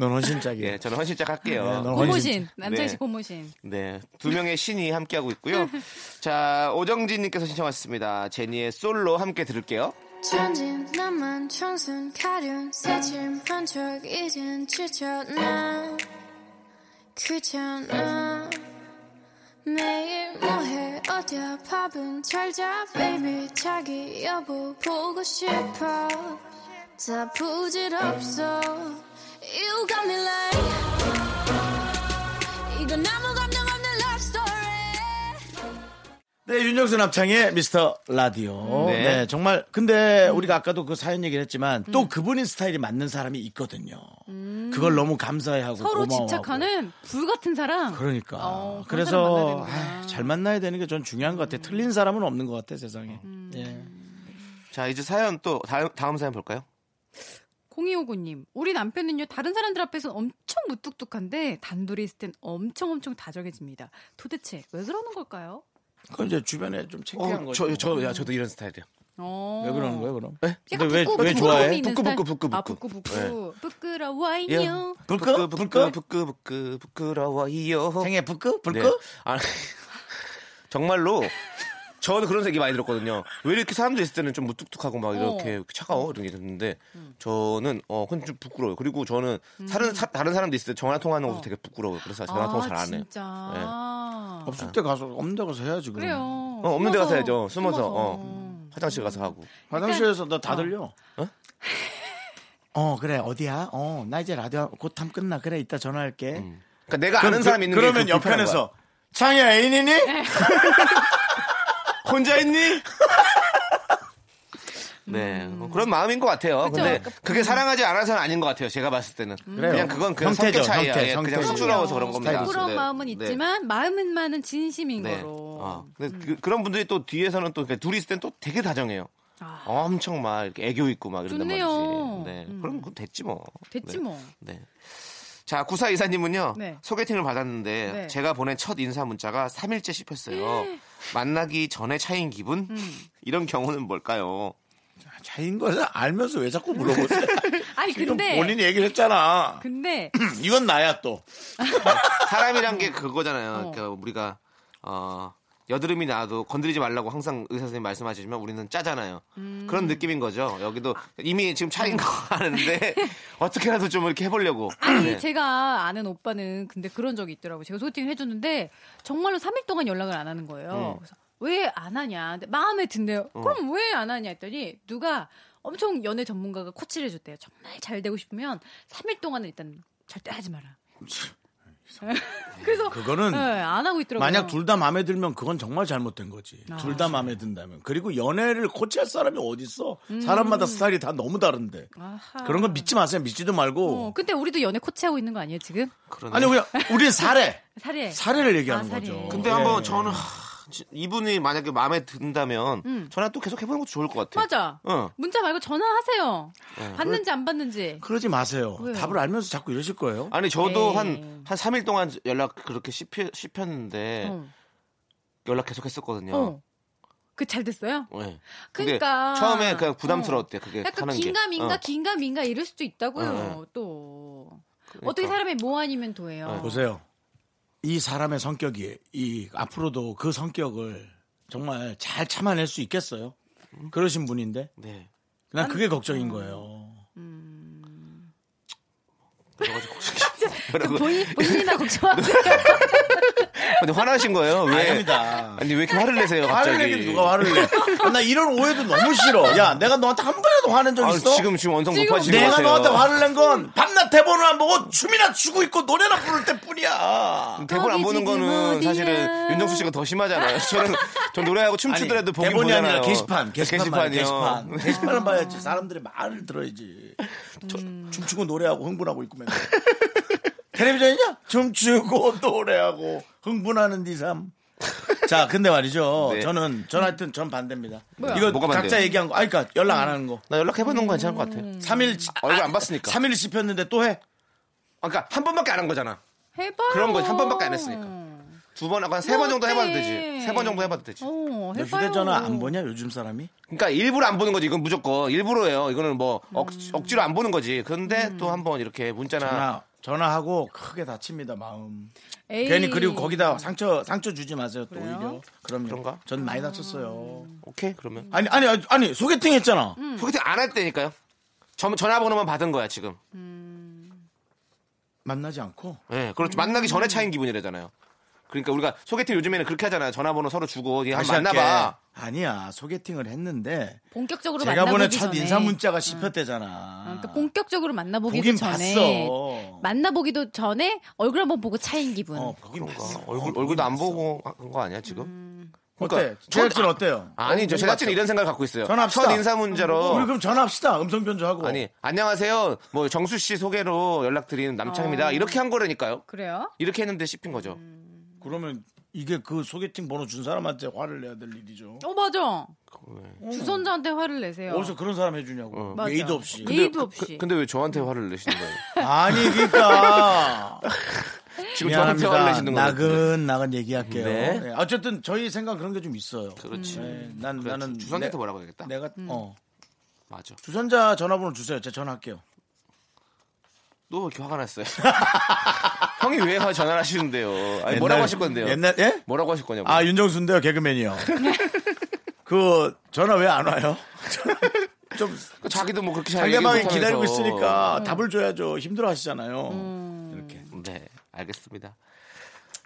넌 헌신짝이야. 예, 저는 헌신짝 할게요. 네, 넌 고모신. 남창희 씨 네. 고모신. 네, 두 명의 신이 함께하고 있고요. 자, 오정진님께서 신청하셨습니다. 제니의 솔로 함께 들을게요. 천진 나만 청순 가련 새침한 척 이젠 지쳤나 귀찮아 매일 뭐해 어디야 밥은 잘자 baby 자기 여보 보고 싶어 다 부질없어 You got me like 이건 아무 감정 없는 love story 네, 윤정수 남창의 미스터 라디오. 네. 네. 정말. 근데 우리가 아까도 그 사연 얘기를 했지만 또 그분인 스타일이 맞는 사람이 있거든요. 그걸 너무 감사해하고 서로 고마워하고. 집착하는 불 같은 사랑. 그러니까. 어, 사람 그래서 만나야 되는구나. 아, 잘 만나야 되는 게 전 중요한 것 같아. 틀린 사람은 없는 것 같아 세상에. 음. 예. 자, 이제 사연 또 다음, 다음 사연 볼까요? 0259님, 우리 남편은요, 다른 사람들 앞에서 엄청 무뚝뚝한데, 단둘이 있을 땐 엄청 엄청 다정해집니다. 도대체 왜 그러는 걸까요? 그건 이제 주변에 좀 창피한 어, 거죠. 저, 저, 야, 저도 이런 스타일이에요. 어. 왜 그러는 거예요, 그럼? 네? 근데 왜, 부끄- 왜 좋아해? 있는 부끄, 스타일? 부끄, 부끄, 아, 부끄. 부끄, 부끄. 부끄러워요. 예. 부끄, 불끄? 부끄, 부끄, 부끄러워요. 생애 불끄? 불끄? 네. 아, 정말로 저도 그런 얘기 많이 들었거든요. 왜 이렇게 사람들 있을 때는 좀 무뚝뚝하고 막 이렇게 차가워 이런 게 있는데 저는 어 그건 좀 부끄러워요. 그리고 저는 다른 사, 다른 사람들 있을 때 전화 통화하는 것도 되게 부끄러워요. 그래서 전화 통화 잘안 해요. 진짜. 네. 없을 때 가서 없는 데 가서 해야지. 그럼. 그래요. 어, 없는 데 가서 해야죠. 숨어서, 숨어서. 어. 화장실 가서 하고. 화장실에서 너다 들려. 어? 어 그래 어디야? 어 나 이제 라디오 곧함 끝나 그래 이따 전화할게. 그러니까 내가 그럼 아는 그- 사람이 있는 그러면 게 불편한 옆편에서 거야. 창이야 애인이니? 혼자 있니? 네. 그런 마음인 것 같아요. 그쵸? 근데 그러니까- 그게 사랑하지 않아서는 아닌 것 같아요. 제가 봤을 때는. 그래요. 그냥 그건 그냥 형태죠, 성격 차이야. 형태, 예. 그냥 쑥스러워서 그런 겁니다. 부끄러운 네. 마음은 네. 있지만 마음은만은 진심인 네. 거로. 어. 근데 그, 런 분들이 또 뒤에서는 또 둘이 있을 땐 또 되게 다정해요. 아. 엄청 막 이렇게 애교 있고 막 이런단 좋네요. 말이지. 네. 음. 그럼 그건 됐지 뭐. 됐지 네. 뭐. 네. 자, 구사 이사님은요. 네. 소개팅을 받았는데 네. 제가 보낸 첫 인사 문자가 3일째 씹혔어요. 만나기 전에 차인 기분? 음. 이런 경우는 뭘까요? 차인 거를 알면서 왜 자꾸 물어보세요? 아니 근데 본인이 얘기를 했잖아. 근데 이건 나야 또. 사람이란 게 그거잖아요. 어. 그러니까 우리가 어 여드름이 나도 건드리지 말라고 항상 의사 선생님 말씀하시지만 우리는 짜잖아요. 음. 그런 느낌인 거죠. 여기도 이미 지금 차인 거 아는데 어떻게라도 좀 이렇게 해보려고. 아니 네. 제가 아는 오빠는 근데 그런 적이 있더라고요. 제가 소개팅을 해줬는데 정말로 3일 동안 연락을 안 하는 거예요. 그래서 왜 안 하냐? 마음에 든대요. 그럼 왜 안 하냐 했더니 누가 엄청 연애 전문가가 코치를 해줬대요. 정말 잘 되고 싶으면 3일 동안은 일단 절대 하지 마라. 그래서 그거는 네, 안 하고 있더라고요. 만약 둘 다 마음에 들면 그건 정말 잘못된 거지. 아, 둘다 마음에 든다면. 그리고 연애를 코치할 사람이 어딨어. 사람마다 스타일이 다 너무 다른데. 음. 아하. 그런 건 믿지 마세요. 믿지도 말고. 어, 근데 우리도 연애 코치하고 있는 거 아니에요 지금? 그러네. 아니, 그냥 우린 사례. 사례. 사례를 얘기하는 아, 사례. 거죠. 근데 예. 한번 저는 하, 지- 이분이 만약에 마음에 든다면 저는 또 계속 해보는 것도 좋을 것 같아요. 음. 맞아. 어. 문자 말고 전화하세요. 받는지 안 받는지. 그러지 마세요. 왜요? 답을 알면서 자꾸 이러실 거예요. 아니 저도 에이. 한한 3일 동안 연락 그렇게 씹혀, 씹혔는데 어. 연락 계속 했었거든요. 어. 그잘 됐어요? 네. 그러니까 처음에 그냥 부담스러웠대 그게 약간 하는 게. 긴가민가 어. 긴가민가 이럴 수도 있다고요. 어, 어. 또 그러니까. 어떻게 사람이 뭐 아니면 도예요. 보세요. 이 사람의 성격이 이 앞으로도 그 성격을 정말 잘 참아낼 수 있겠어요? 그러신 분인데 네. 난 그게 걱정인 거예요. 여러 가지 걱정이. 그 본인 본인이나 걱정하세요. 근데 화나신 거예요? 왜? 아닙니다. 아니 왜 이렇게 화를 내세요? 갑자기? 화를 내긴 누가 화를 내? 아, 나 이런 오해도 너무 싫어. 야, 내가 너한테 한 번 화낸 적 아, 있어? 지금 지금 원성 것 내가 같아요. 너한테 화를 낸 건 밤낮 대본을 안 보고 춤이나 추고 있고 노래나 부를 때뿐이야. 대본 안 보는 거는 어디야? 사실은 윤정수 씨가 더 심하잖아요. 저는 전 노래하고 춤추더라도 보긴 대본이 보잖아요. 아니라 게시판, 게시판, 말, 게시판이요. 게시판. 게시판을 봐야지. 사람들의 말을 들어야지. 저, 춤추고 노래하고 흥분하고 있고 맨날. 텔레비전이냐? 춤추고 노래하고 흥분하는 네 삶. 자, 근데 말이죠. 네. 저는 전 하여튼 전 반대입니다. 뭐야? 이거 뭐가 각자 반대요? 얘기한 거. 아, 그러니까 연락 안 하는 거. 나 연락해보는 건 괜찮을 것 같아. 음. 3일 얼굴 안 봤으니까. 3일 씹혔는데 또 해? 아, 그러니까 한 번밖에 안 한 거잖아. 해봐요. 그런 거 한 번밖에 안 했으니까. 두 번 하고 한 세 번 정도 어때? 해봐도 되지. 세 번 정도 해봐도 되지. 어, 너 해봐요. 휴대전화 안 보냐 요즘 사람이? 그러니까 일부러 안 보는 거지. 이건 무조건 일부러예요. 이거는 뭐 음. 억, 억지로 안 보는 거지. 그런데 또 한 번 이렇게 문자나 전화 전화하고 크게 다칩니다 마음. 에이. 괜히 그리고 거기다 상처 상처 주지 마세요 또 그래요? 오히려. 그럼요. 그런가? 전 많이 다쳤어요. 오케이 그러면 아니 아니 아니, 아니 소개팅 했잖아. 음. 소개팅 안할 때니까요. 전 전화번호만 받은 거야 지금. 만나지 않고 예, 그렇죠. 만나기 전에 차인 기분이래잖아요. 그러니까 우리가 소개팅 요즘에는 그렇게 하잖아요. 전화번호 서로 주고 얘 한번. 만나봐. 아니야 소개팅을 했는데 본격적으로 제가 보낸 만나보기 첫 전에. 인사 문자가 어, 씹혔대잖아. 그러니까 본격적으로 만나보기도 보긴 전에 봤어. 만나보기도 전에 얼굴 한번 보고 차인 기분. 어 보긴 봤어. 얼굴 얼굴도 안 보고 한 거 아니야 지금? 어때? 그러니까 제작진 어때요? 아니죠. 어, 제작진은 이런 생각을 갖고 있어요. 전화합시다. 첫 인사 문자로 우리 그럼 전화합시다. 음성 변조하고. 아니 안녕하세요. 뭐 정수 씨 소개로 연락드리는 남창입니다. 어. 이렇게 한 거라니까요. 그래요? 이렇게 했는데 씹힌 거죠. 그러면 이게 그 소개팅 번호 준 사람한테 화를 내야 될 일이죠. 어 맞아. 주선자한테 화를 내세요. 어디서 그런 사람 해주냐고. 어. 맞아. 예의도 없이. 예의도 그- 없이. 근데 왜 저한테 화를 내시는 거예요? 아니 그러니까 지금 저한테 화를 미안합니다. 내시는 거예요. 나근 나근 얘기할게요. 네. 네, 어쨌든 저희 생각 그런 게 좀 있어요. 그렇지. 네, 난 그래, 나는 주선한테 내- 뭐라고 해야겠다. 내가 음. 어 맞아. 주선자 전화번호 주세요. 제가 전화할게요. 또 이렇게 화가 났어요. 형이 왜 화- 전화를 하시는데요? 아니, 뭐라고 옛날- 하실 건데요? 옛날 예? 뭐라고 하실 거냐고. 아 윤정수인데요 개그맨이요. 그 전화 왜 안 와요? 좀 자기도 뭐 그렇게 잘 상대방이. 기다리고 음. 있으니까 답을 줘야죠. 힘들어 하시잖아요. 이렇게. 네, 알겠습니다.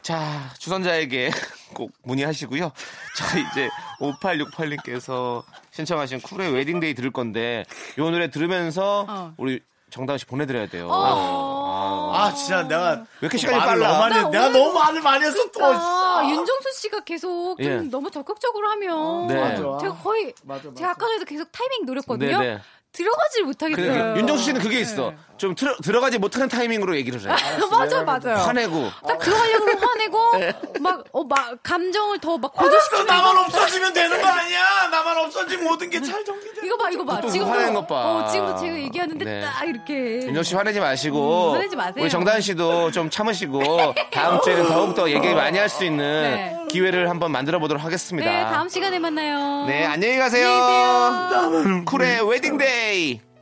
자, 주선자에게 꼭 문의하시고요. 자, 이제 5868님께서 신청하신 쿨의 Wedding Day 들을 건데 요 노래 들으면서 어. 우리 정다은 씨 보내드려야 돼요. 어. 아 진짜 내가 왜 이렇게 시간이 말을 빨라? 너무 많이 나 내가 너무 말을 많이 해서 또 아, 윤정수 씨가 계속 좀 예. 너무 적극적으로 하면 네. 맞아. 제가 거의 맞아, 맞아. 제가 아까 전에도 계속 타이밍 노렸거든요. 네, 네. 들어가질 그, 못하겠어요. 윤정수 씨는 그게 있어. 좀 들어, 들어가지 못하는 타이밍으로 얘기를 해. 맞아 맞아요. 화내고. 딱 들어가려고 그러면 화내고 네. 막 어 막 감정을 더 막 고조시키면서 나만 없어지면 되는 거 아니야 나만 없어지면 모든 게 잘 정리돼 이거 봐 이거 봐또 지금도 화내는 것 봐. 어, 지금도 제가 얘기하는데 네. 딱 이렇게 윤정 씨 화내지 마시고. 음, 화내지 마세요. 우리 정다은 씨도 좀 참으시고 다음 주에는 더욱더 얘기 많이 할 수 있는 네. 기회를 한번 만들어 보도록 하겠습니다. 네 다음 시간에 만나요. 네, 안녕히 가세요. 안녕히 계세요. 쿨의 웨딩데이. 윤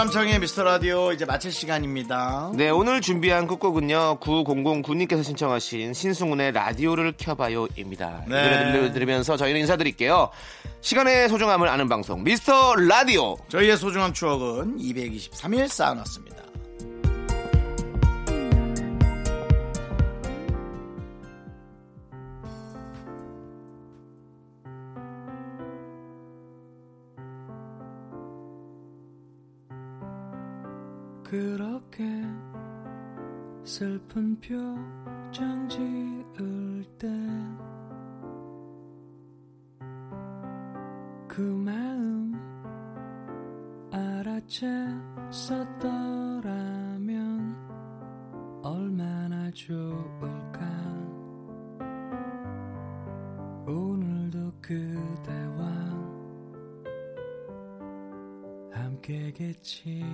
남창의 미스터 라디오 이제 마칠 시간입니다 네, 오늘 준비한 끝곡은요. 9009님께서 신청하신 신승훈의 라디오를 켜봐요입니다. 이 네. 노래 들려- 들으면서 저희는 인사드릴게요. 시간의 소중함을 아는 방송 미스터 라디오. 저희의 소중한 추억은 223일 쌓아놨습니다 그렇게 슬픈 표정 지을 때 그 마음 알아챘었더라면 얼마나 좋을까? 오늘도 그대와 함께겠지